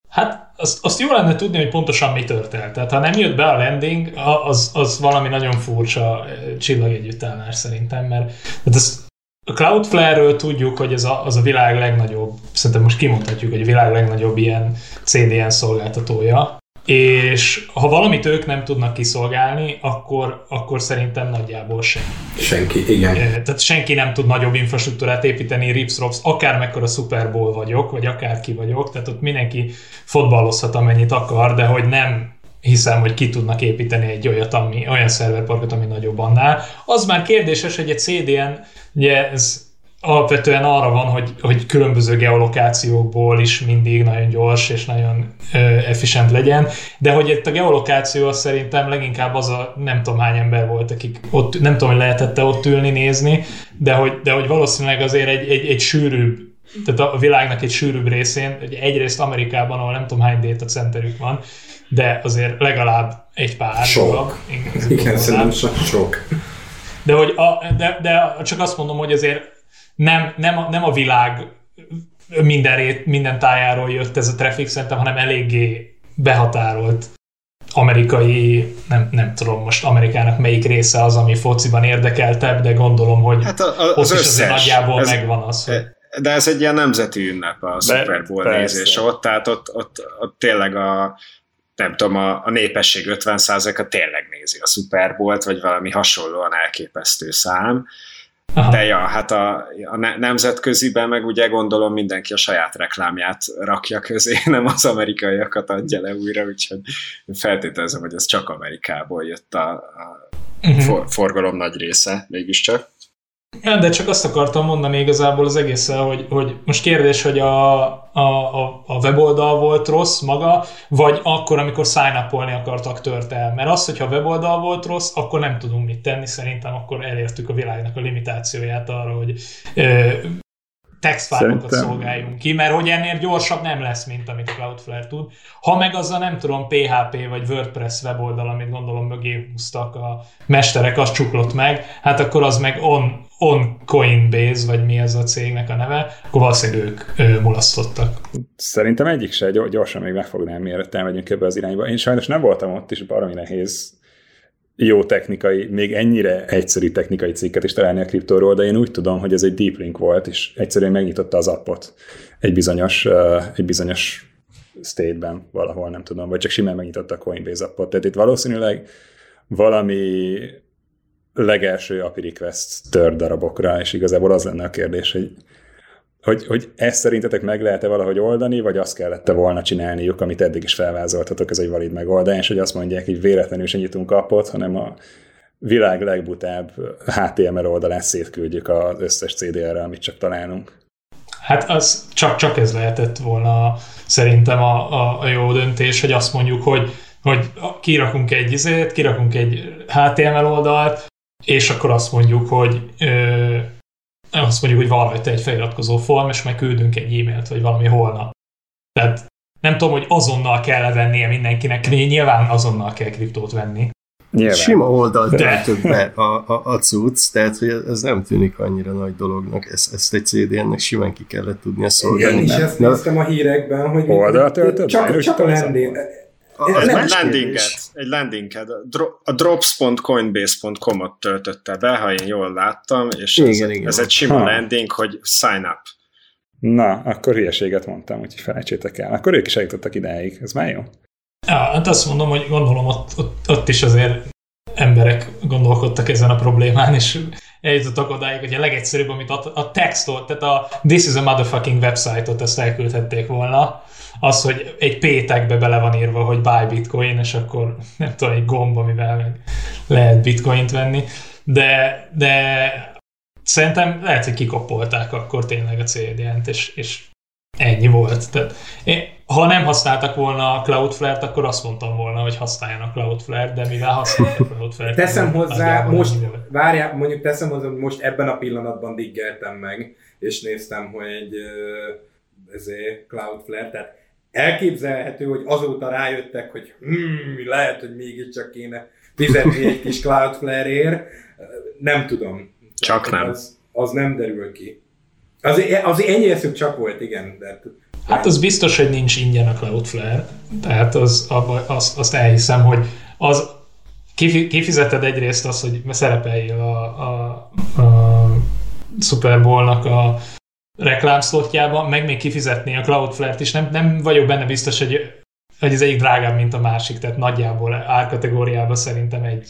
S1: Hát azt, azt jó lenne tudni, hogy pontosan mi történt. Tehát ha nem jött be a landing, az, az valami nagyon furcsa csillagegyüttállás szerintem, mert tehát ez, a Cloudflare-ről tudjuk, hogy ez a, az a világ legnagyobb, szerintem most kimondhatjuk, hogy a világ legnagyobb ilyen CDN szolgáltatója, és ha valamit ők nem tudnak kiszolgálni, akkor, akkor szerintem nagyjából senki.
S3: Senki, igen.
S1: Tehát senki nem tud nagyobb infrastruktúrát építeni, rips rops, akár mekkora Super Bowl vagyok, vagy akár ki vagyok, tehát ott mindenki fotballozhat amennyit akar, de hogy nem hiszem, hogy ki tudnak építeni egy olyat, ami, olyan szerverparkot, ami nagyobb annál. Az már kérdéses, hogy egy CDN, ugye ez alapvetően arra van, hogy, hogy különböző geolokációkból is mindig nagyon gyors és nagyon ö, efficient legyen, de hogy itt a geolokáció az szerintem leginkább az a nem tudom hány ember volt, akik ott, nem tudom, hogy lehetette ott ülni, nézni, de hogy, de hogy valószínűleg azért egy, egy, egy sűrűbb tehát a világnak egy sűrűbb részén, egyrészt Amerikában, ahol nem tudom hány data centerük van, de azért legalább egy pár.
S3: Sok. Dolog, Igen, szerintem sok.
S1: De, hogy a, de, de csak azt mondom, hogy azért nem, nem, a, nem a világ minden, rét, minden tájáról jött ez a traffic szerintem, hanem eléggé behatárolt amerikai, nem, nem tudom most Amerikának melyik része az, ami fociban érdekeltebb, de gondolom, hogy hát a, a, az ott is azért nagyjából ez, megvan az, hogy...
S2: De ez egy ilyen nemzeti ünnep a Super Bowl nézés ott, tehát ott, ott, ott tényleg a, nem tudom, a, a népesség 50%-a tényleg nézi a Super Bowl-t, vagy valami hasonlóan elképesztő szám. Aha. De ja, hát a, a nemzetköziben meg ugye gondolom mindenki a saját reklámját rakja közé, *laughs* nem az amerikaiakat adja le újra, úgyhogy feltételezem, hogy ez csak Amerikából jött a, a uh-huh. for, forgalom nagy része, mégiscsak.
S1: Ja, de csak azt akartam mondani igazából az egészen, hogy, hogy most kérdés, hogy a, a, a weboldal volt rossz maga, vagy akkor, amikor sign akartak tört el. Mert az, hogyha a weboldal volt rossz, akkor nem tudunk mit tenni, szerintem akkor elértük a világnak a limitációját arra, hogy ö, textfájlokat szolgáljunk ki, mert hogy ennél gyorsabb nem lesz, mint amit a Cloudflare tud. Ha meg az a nem tudom PHP vagy WordPress weboldal, amit gondolom mögé húztak a mesterek, az csuklott meg, hát akkor az meg on, on Coinbase, vagy mi ez a cégnek a neve, akkor valószínűleg ők ö, mulasztottak.
S4: Szerintem egyik se gyorsan még megfognám, mielőtt elmegyünk ebbe az irányba. Én sajnos nem voltam ott, is baromi nehéz jó technikai, még ennyire egyszerű technikai cikket is találni a kriptóról, de én úgy tudom, hogy ez egy deep link volt, és egyszerűen megnyitotta az appot egy bizonyos, egy bizonyos state-ben valahol, nem tudom, vagy csak simán megnyitotta a Coinbase appot. Tehát itt valószínűleg valami legelső API request tör darabokra, és igazából az lenne a kérdés, hogy hogy, hogy ezt szerintetek meg lehet-e valahogy oldani, vagy azt kellett volna csinálniuk, amit eddig is felvázoltatok, ez egy valid megoldás, hogy azt mondják, hogy véletlenül sem nyitunk appot, hanem a világ legbutább HTML oldalán szétküldjük az összes CDR-re, amit csak találunk.
S1: Hát az csak, csak ez lehetett volna szerintem a, a, a jó döntés, hogy azt mondjuk, hogy, hogy kirakunk egy izét, kirakunk egy HTML oldalt, és akkor azt mondjuk, hogy ö, azt mondjuk, hogy van rajta egy feliratkozó form, és meg küldünk egy e-mailt, vagy valami holnap. Tehát nem tudom, hogy azonnal kell vennie mindenkinek, nyilván azonnal kell kriptót venni.
S5: Nyilván. Sima oldalt De... be a, a, a cucc, tehát hogy ez nem tűnik annyira nagy dolognak. Ezt, ezt egy CDN-nek simán ki kellett tudnia szolgálni.
S3: Igen, és ezt néztem a hírekben, hogy
S4: oldalt?
S3: Csak, csak a landing,
S2: az egy landinget, egy landinget. A drops.coinbase.com-ot töltötte be, ha én jól láttam, és igen, ez, igen. ez egy sima ha. landing, hogy sign up.
S4: Na, akkor hülyeséget mondtam, úgyhogy felejtsétek el. Akkor ők is eljutottak idáig, ez már jó.
S1: Ja, hát azt mondom, hogy gondolom ott, ott, ott is azért emberek gondolkodtak ezen a problémán, és eljutottak odáig, hogy a legegyszerűbb, amit a, a textot, tehát a This is a motherfucking website-ot ezt elküldhették volna, az, hogy egy pétekbe bele van írva, hogy buy bitcoin, és akkor nem tudom, egy gomb, amivel lehet bitcoint venni, de, de szerintem lehet, hogy kikopolták akkor tényleg a CDN-t, és, és ennyi volt. Tehát én, ha nem használtak volna a Cloudflare-t, akkor azt mondtam volna, hogy használjanak Cloudflare, de mivel használtak Cloudflare-t... *laughs*
S3: teszem hozzá, most, várjál, mondjuk teszem hozzá, hogy most ebben a pillanatban diggeltem meg, és néztem, hogy egy ezért Cloudflare, tehát elképzelhető, hogy azóta rájöttek, hogy hmm, lehet, hogy mégiscsak kéne fizetni egy kis Cloudflare-ért. Nem tudom.
S2: Csak nem.
S3: Az, az nem derül ki. Az, az ennyi eszük csak volt, igen. De...
S1: Hát az biztos, hogy nincs ingyen a Cloudflare. Tehát az, azt, azt elhiszem, hogy az kifizeted egyrészt azt, hogy szerepeljél a, a, a Super Bowl-nak a reklámszlotjában, meg még kifizetni a Cloudflare-t is. Nem, nem vagyok benne biztos, hogy, hogy ez egyik drágább, mint a másik, tehát nagyjából árkategóriában szerintem egy.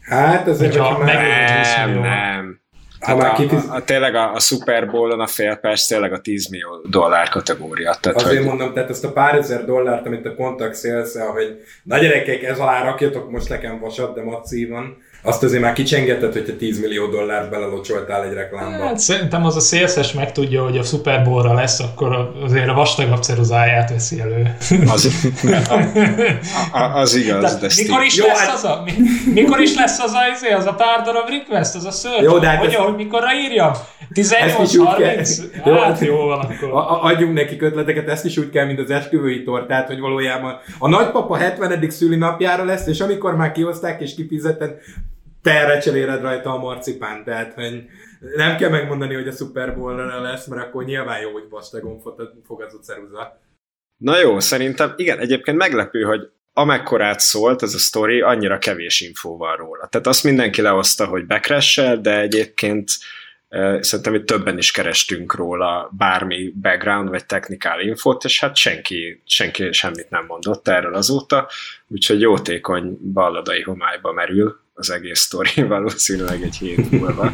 S3: Hát azért, hogyha, hogyha
S2: már... Nem, nem. Hát a, kifiz... a, a, tényleg a, a Super Bowl-on a fél perc tényleg a 10 millió dollár kategória.
S3: Tehát, Azért hogy... mondom, tehát ezt a pár ezer dollárt, amit a Contact sales hogy na gyerekek, ez alá rakjatok most nekem vasat, de maci van, azt azért már kicsengetett, hogy te 10 millió dollárt belelocsoltál egy reklámba.
S1: Hát szerintem az a CSS megtudja, hogy a Super Bowl-ra lesz, akkor azért a vastagabb ceruzáját veszi elő.
S2: Az, *laughs* az igaz. De
S1: mikor is, Jó, lesz hát... az a, mikor is lesz az a, izé, az a pár darab request, az a search? Jó, de hát hogy, ezt... hogy mikorra írjam? 18-30? Jó, hát jó van akkor. A,
S3: adjunk neki ötleteket, ezt is úgy kell, mint az esküvői tortát, hogy valójában a nagypapa 70. szülinapjára lesz, és amikor már kihozták és kifizetett, te recseléred rajta a marcipán, tehát hogy nem kell megmondani, hogy a Super bowl lesz, mert akkor nyilván jó, hogy vastagon fogazott ceruza.
S2: Na jó, szerintem igen, egyébként meglepő, hogy amekkorát szólt ez a sztori, annyira kevés infó van róla. Tehát azt mindenki lehozta, hogy bekressel, de egyébként szerintem itt többen is kerestünk róla bármi background vagy technikál infót, és hát senki, senki semmit nem mondott erről azóta, úgyhogy jótékony balladai homályba merül az egész sztori *laughs* valószínűleg egy hét múlva,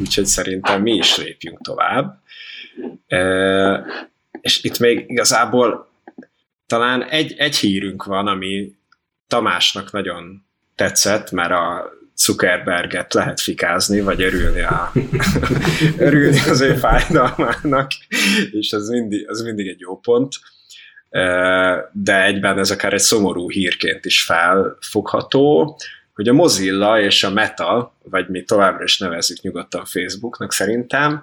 S2: úgyhogy szerintem mi is lépjünk tovább. E, és itt még igazából talán egy, egy hírünk van, ami Tamásnak nagyon tetszett, mert a Zuckerberget lehet fikázni, vagy örülni, a, *laughs* örülni az ő fájdalmának, és az mindig, az mindig egy jó pont. De egyben ez akár egy szomorú hírként is felfogható, hogy a Mozilla és a Meta, vagy mi továbbra is nevezzük nyugodtan Facebooknak szerintem,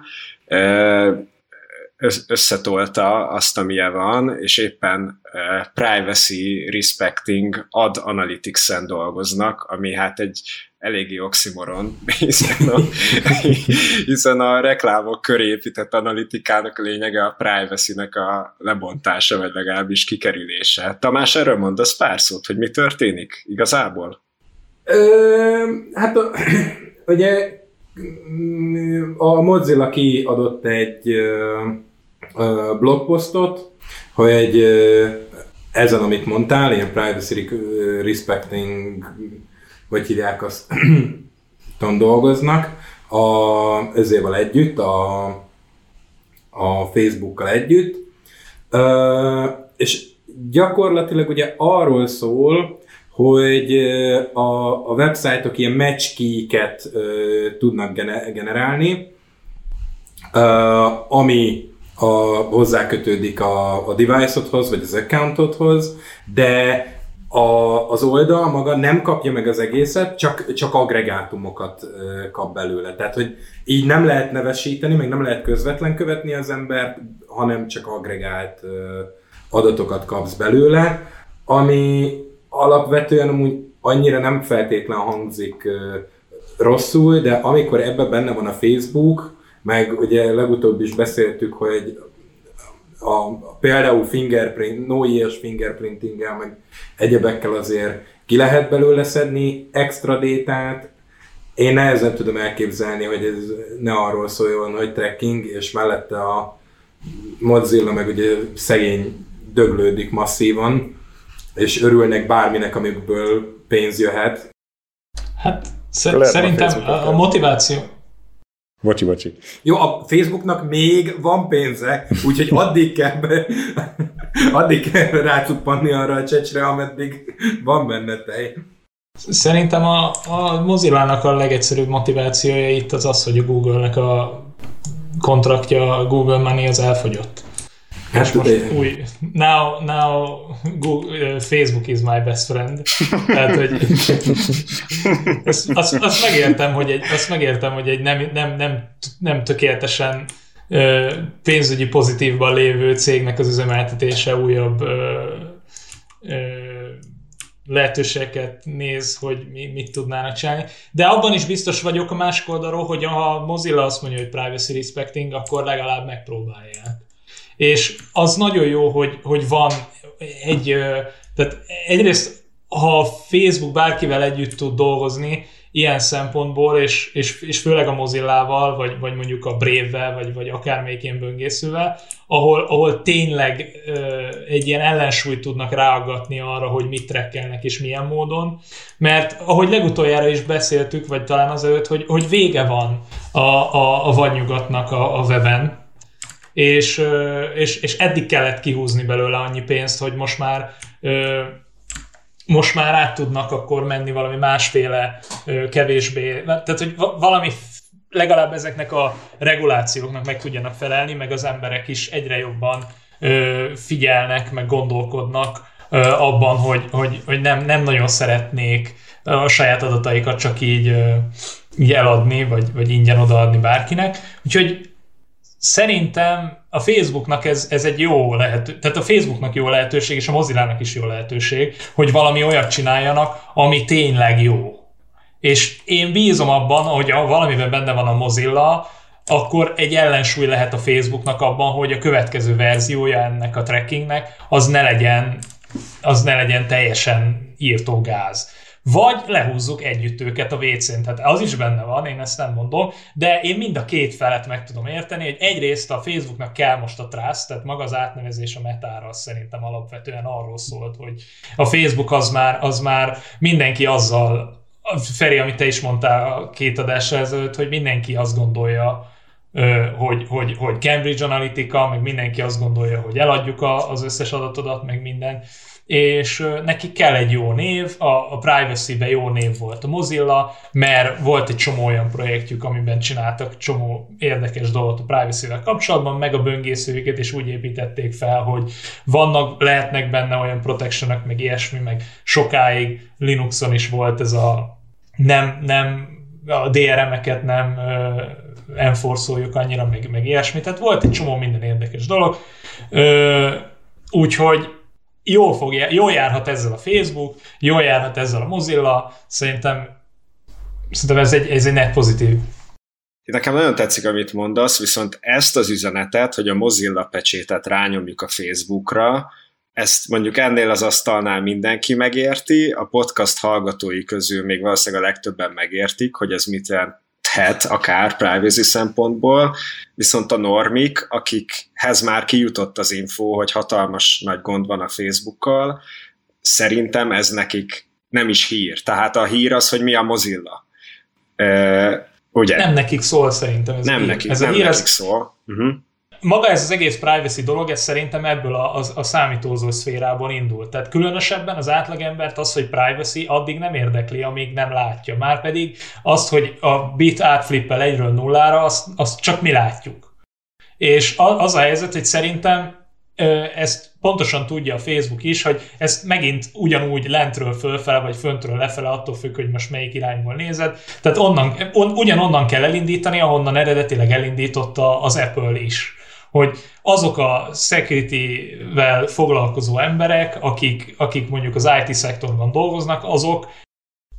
S2: összetolta azt, amilyen van, és éppen privacy respecting ad analytics-en dolgoznak, ami hát egy eléggé oximoron, hiszen *laughs* a, hiszen a reklámok köré épített analitikának a lényege a privacy-nek a lebontása, vagy legalábbis kikerülése. Tamás, erről mondasz pár szót, hogy mi történik igazából?
S3: Ö, hát a, *clears throat* ugye a Mozilla kiadott egy blogposztot, hogy egy ezen, amit mondtál, ilyen privacy respecting, vagy hívják azt, *clears throat* dolgoznak, a, ezével együtt, a, a Facebookkal együtt, és gyakorlatilag ugye arról szól, hogy a, a websájtok ilyen match key-ket tudnak generálni, ami a, hozzákötődik a, a device-odhoz, vagy az accountodhoz, de a, az oldal maga nem kapja meg az egészet, csak, csak agregátumokat kap belőle. Tehát, hogy így nem lehet nevesíteni, meg nem lehet közvetlen követni az embert, hanem csak agregált adatokat kapsz belőle, ami alapvetően amúgy annyira nem feltétlen hangzik rosszul, de amikor ebben benne van a Facebook, meg ugye legutóbb is beszéltük, hogy a, a, például fingerprint, no-ies fingerprintinggel, meg egyebekkel azért ki lehet belőle szedni extra détát. Én nehezen tudom elképzelni, hogy ez ne arról szóljon, hogy tracking, és mellette a Mozilla meg ugye szegény döglődik masszívan, és örülnek bárminek, amikből pénz jöhet.
S1: Hát szer- szerintem a, a motiváció,
S4: Bocsi, bocsi.
S3: Jó, a Facebooknak még van pénze, úgyhogy addig kell, be, *laughs* addig kell rácuppanni arra a csecsre, ameddig van benne tej.
S1: Szerintem a, a Mozilla-nak a legegyszerűbb motivációja itt az az, hogy a Google-nek a kontraktja, a Google Money az elfogyott. Hát, és most új, now, now Google, Facebook is my best friend. Tehát, hogy azt, azt, azt, megértem, hogy egy, azt megértem, hogy egy nem, nem, nem, nem tökéletesen uh, pénzügyi pozitívban lévő cégnek az üzemeltetése újabb uh, uh, lehetőségeket néz, hogy mi, mit tudnának csinálni. De abban is biztos vagyok a másik oldalról, hogy ha Mozilla azt mondja, hogy privacy respecting, akkor legalább megpróbálják és az nagyon jó, hogy, hogy van egy, tehát egyrészt ha Facebook bárkivel együtt tud dolgozni, ilyen szempontból, és, és, és főleg a Mozillával, vagy, vagy mondjuk a Brave-vel, vagy, vagy akármelyik ilyen böngészővel, ahol, ahol tényleg ö, egy ilyen ellensúlyt tudnak ráaggatni arra, hogy mit trekkelnek és milyen módon. Mert ahogy legutoljára is beszéltük, vagy talán azért, hogy, hogy vége van a, a, a vadnyugatnak a, a weben, és, és, és eddig kellett kihúzni belőle annyi pénzt, hogy most már most már át tudnak akkor menni valami másféle kevésbé, tehát hogy valami legalább ezeknek a regulációknak meg tudjanak felelni, meg az emberek is egyre jobban figyelnek, meg gondolkodnak abban, hogy, hogy, hogy nem, nem nagyon szeretnék a saját adataikat csak így, így eladni, vagy, vagy ingyen odaadni bárkinek. Úgyhogy Szerintem a Facebooknak ez, ez egy jó lehető, tehát a Facebooknak jó lehetőség, és a Mozilla-nak is jó lehetőség, hogy valami olyat csináljanak, ami tényleg jó. És én bízom abban, hogy ha valamiben benne van a Mozilla, akkor egy ellensúly lehet a Facebooknak abban, hogy a következő verziója ennek a trackingnek az ne legyen, az ne legyen teljesen írtó gáz vagy lehúzzuk együtt őket a WC-n. Tehát az is benne van, én ezt nem mondom, de én mind a két felet meg tudom érteni, hogy egyrészt a Facebooknak kell most a trust, tehát maga az átnevezés a metára az szerintem alapvetően arról szólt, hogy a Facebook az már, az már mindenki azzal, Feri, amit te is mondtál a két adásra ezelőtt, hogy mindenki azt gondolja, hogy, hogy, hogy Cambridge Analytica, meg mindenki azt gondolja, hogy eladjuk az összes adatodat, meg minden és neki kell egy jó név, a, a Privacy-be jó név volt a Mozilla, mert volt egy csomó olyan projektjük, amiben csináltak csomó érdekes dolgot a privacy-vel kapcsolatban, meg a böngészőjüket, és úgy építették fel, hogy vannak, lehetnek benne olyan protectionok, meg ilyesmi, meg sokáig Linuxon is volt ez a nem, nem a DRM-eket nem uh, enforcoljuk annyira, meg, meg ilyesmi. Tehát volt egy csomó minden érdekes dolog. Uh, úgyhogy jól, fog, jól járhat ezzel a Facebook, jól járhat ezzel a Mozilla, szerintem, szerintem ez egy, ez egy net pozitív.
S2: Nekem nagyon tetszik, amit mondasz, viszont ezt az üzenetet, hogy a Mozilla pecsétet rányomjuk a Facebookra, ezt mondjuk ennél az asztalnál mindenki megérti, a podcast hallgatói közül még valószínűleg a legtöbben megértik, hogy ez mit jelenthet akár privacy szempontból, viszont a normik, akikhez már kijutott az info, hogy hatalmas nagy gond van a Facebookkal, szerintem ez nekik nem is hír. Tehát a hír az, hogy mi a Mozilla. E, ugye?
S1: Nem nekik szól szerintem ez
S2: Nem
S1: a hír.
S2: nekik,
S1: ez
S2: nem
S1: a hír,
S2: nekik
S1: ez,
S2: szól. Uh-huh.
S1: Maga ez az egész privacy dolog, ez szerintem ebből a, a, a számítózó szférából indult. Tehát különösebben az átlagembert az, hogy privacy addig nem érdekli, amíg nem látja. Márpedig azt, hogy a bit átflippel egyről nullára, azt, azt csak mi látjuk. És az a helyzet, hogy szerintem ezt pontosan tudja a Facebook is, hogy ezt megint ugyanúgy lentről fölfele, vagy föntről lefele, attól függ, hogy most melyik irányból nézed. Tehát onnan, on, ugyanonnan kell elindítani, ahonnan eredetileg elindította az Apple is hogy azok a security-vel foglalkozó emberek, akik, akik mondjuk az IT szektorban dolgoznak, azok,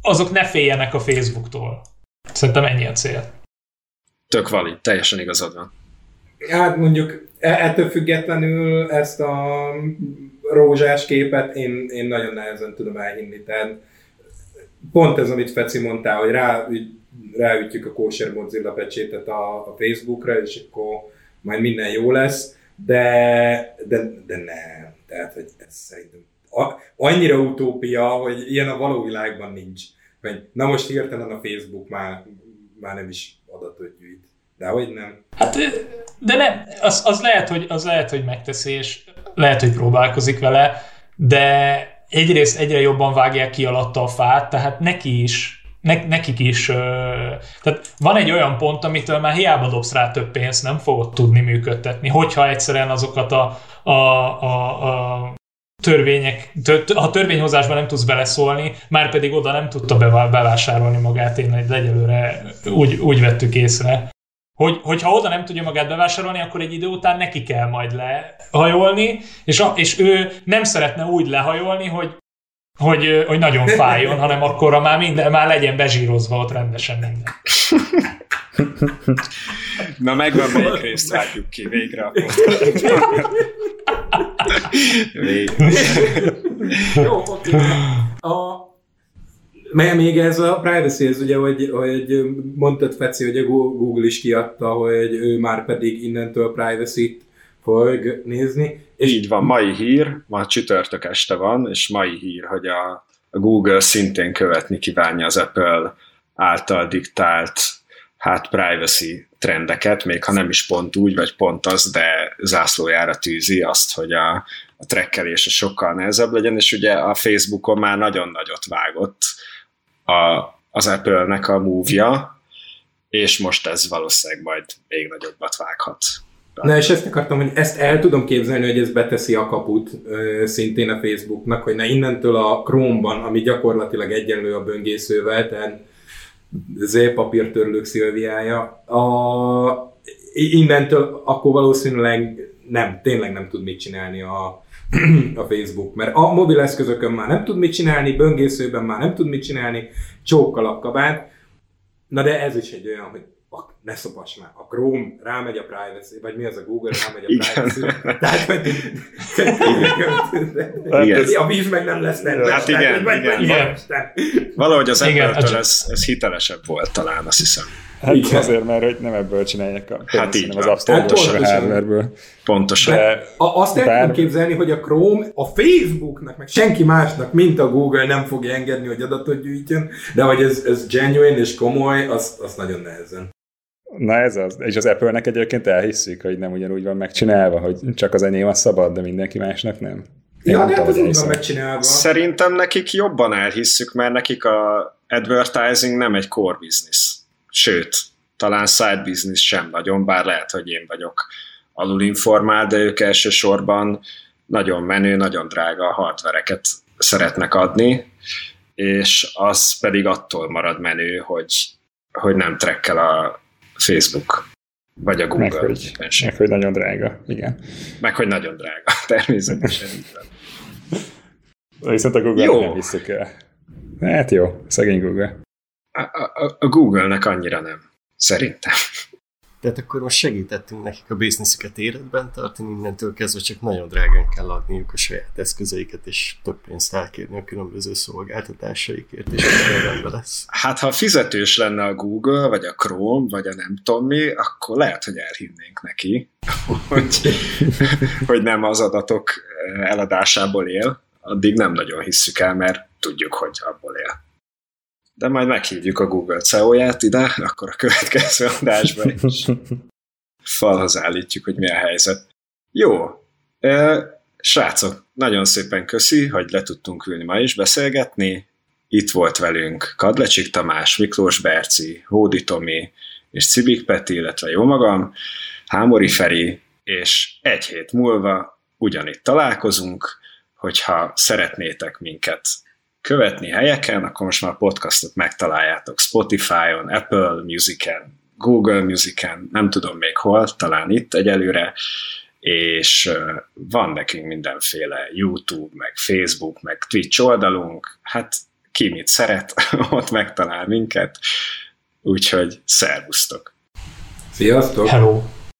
S1: azok ne féljenek a Facebooktól. Szerintem ennyi a cél.
S2: Tök valid, teljesen igazad van.
S3: Hát mondjuk e- ettől függetlenül ezt a rózsás képet én, én nagyon nehezen tudom elhinni. Tehát pont ez, amit Feci mondtál, hogy rá, ráütjük a kóser Mozilla pecsétet a, a Facebookra, és akkor majd minden jó lesz, de, de, de nem. Tehát, hogy ez szerintem annyira utópia, hogy ilyen a való világban nincs. Vagy, na most hirtelen a Facebook már, már nem is adatot gyűjt. De hogy nem?
S1: Hát, de nem, az, az, lehet, hogy, az lehet, hogy megteszi, és lehet, hogy próbálkozik vele, de egyrészt egyre jobban vágják ki alatta a fát, tehát neki is ne, nekik is, tehát van egy olyan pont, amitől már hiába dobsz rá több pénzt, nem fogod tudni működtetni, hogyha egyszerűen azokat a, a, a, a törvények, ha törvényhozásban nem tudsz beleszólni, már pedig oda nem tudta bevásárolni magát, én egyelőre úgy, úgy vettük észre. Hogy, hogyha oda nem tudja magát bevásárolni, akkor egy idő után neki kell majd lehajolni, és, a, és ő nem szeretne úgy lehajolni, hogy hogy, hogy nagyon fájjon, hanem akkor már, minden, már legyen bezsírozva ott rendesen minden.
S2: Na megvan, melyik részt vágjuk ki végre a
S3: Jó, oké. A, mert még ez a privacy, ez ugye, hogy, hogy mondtad Feci, hogy a Google is kiadta, hogy ő már pedig innentől privacy-t fog nézni.
S2: És Így van, mai hír, ma csütörtök este van, és mai hír, hogy a, a Google szintén követni kívánja az Apple által diktált hát privacy trendeket, még ha nem is pont úgy, vagy pont az, de zászlójára tűzi azt, hogy a, a trekkelése sokkal nehezebb legyen, és ugye a Facebookon már nagyon nagyot vágott a, az Apple-nek a move és most ez valószínűleg majd még nagyobbat vághat.
S3: Na és ezt akartam, hogy ezt el tudom képzelni, hogy ez beteszi a kaput szintén a Facebooknak, hogy na innentől a Chrome-ban, ami gyakorlatilag egyenlő a böngészővel, tehát Z papírtörlők szilviája, a, innentől akkor valószínűleg nem, tényleg nem tud mit csinálni a, *clears throat* a Facebook, mert a mobileszközökön már nem tud mit csinálni, böngészőben már nem tud mit csinálni, csókkal a kabát. Na de ez is egy olyan, hogy ne szopass már, a Chrome rámegy a privacy, vagy mi az a Google rámegy a privacy. *laughs* Tehát, hogy a víz meg nem lesz nedves.
S2: Hát igen, igen. igen. igen. Valahogy az Apple-től ez, ez hitelesebb volt talán, azt hiszem.
S4: Hát Igen. azért, mert hogy nem ebből csinálják a pénzt, hát így hanem az Store-ból, hát a hardware
S2: Pontosan.
S3: De a, azt el bár... tudom képzelni, hogy a Chrome a Facebooknak, meg senki másnak, mint a Google nem fogja engedni, hogy adatot gyűjtjön, de hogy ez, ez genuine és komoly, az, az nagyon nehezen.
S4: Na ez az. És az Apple-nek egyébként elhiszik, hogy nem ugyanúgy van megcsinálva, hogy csak az enyém a szabad, de mindenki másnak nem.
S3: Én ja, de hát úgy van megcsinálva.
S2: Szerintem nekik jobban elhisszük, mert nekik a advertising nem egy core business. Sőt, talán side business sem nagyon, bár lehet, hogy én vagyok alulinformált, de ők elsősorban nagyon menő, nagyon drága hardvereket szeretnek adni, és az pedig attól marad menő, hogy, hogy nem trekkel a Facebook, vagy a Google.
S4: Meg hogy, meg, hogy nagyon drága, igen.
S2: Meg, hogy nagyon drága, *laughs* természetesen.
S4: Viszont a Google jó. nem hiszük el. Hát jó, szegény Google.
S2: A, a, a Google-nek annyira nem, szerintem.
S5: Tehát akkor most segítettünk nekik a bizniszüket életben tartani, innentől kezdve csak nagyon drágán kell adniuk a saját eszközeiket, és több pénzt elkérni a különböző szolgáltatásaikért, és rendben lesz.
S2: Hát ha fizetős lenne a Google, vagy a Chrome, vagy a nem tudom mi, akkor lehet, hogy elhinnénk neki, *laughs* hogy, hogy nem az adatok eladásából él, addig nem nagyon hisszük el, mert tudjuk, hogy abból él de majd meghívjuk a Google CEO-ját ide, akkor a következő adásban is *laughs* falhoz állítjuk, hogy mi a helyzet. Jó, srácok, nagyon szépen köszi, hogy le tudtunk ülni ma is beszélgetni. Itt volt velünk Kadlecsik Tamás, Miklós Berci, Hódi Tomi és Cibik Peti, illetve jó magam, Hámori Feri, és egy hét múlva ugyanitt találkozunk, hogyha szeretnétek minket követni helyeken, akkor most már a podcastot megtaláljátok Spotify-on, Apple Music-en, Google Music-en, nem tudom még hol, talán itt egyelőre, és van nekünk mindenféle YouTube, meg Facebook, meg Twitch oldalunk, hát ki mit szeret, *laughs* ott megtalál minket, úgyhogy szervusztok!
S3: Sziasztok!
S1: Hello!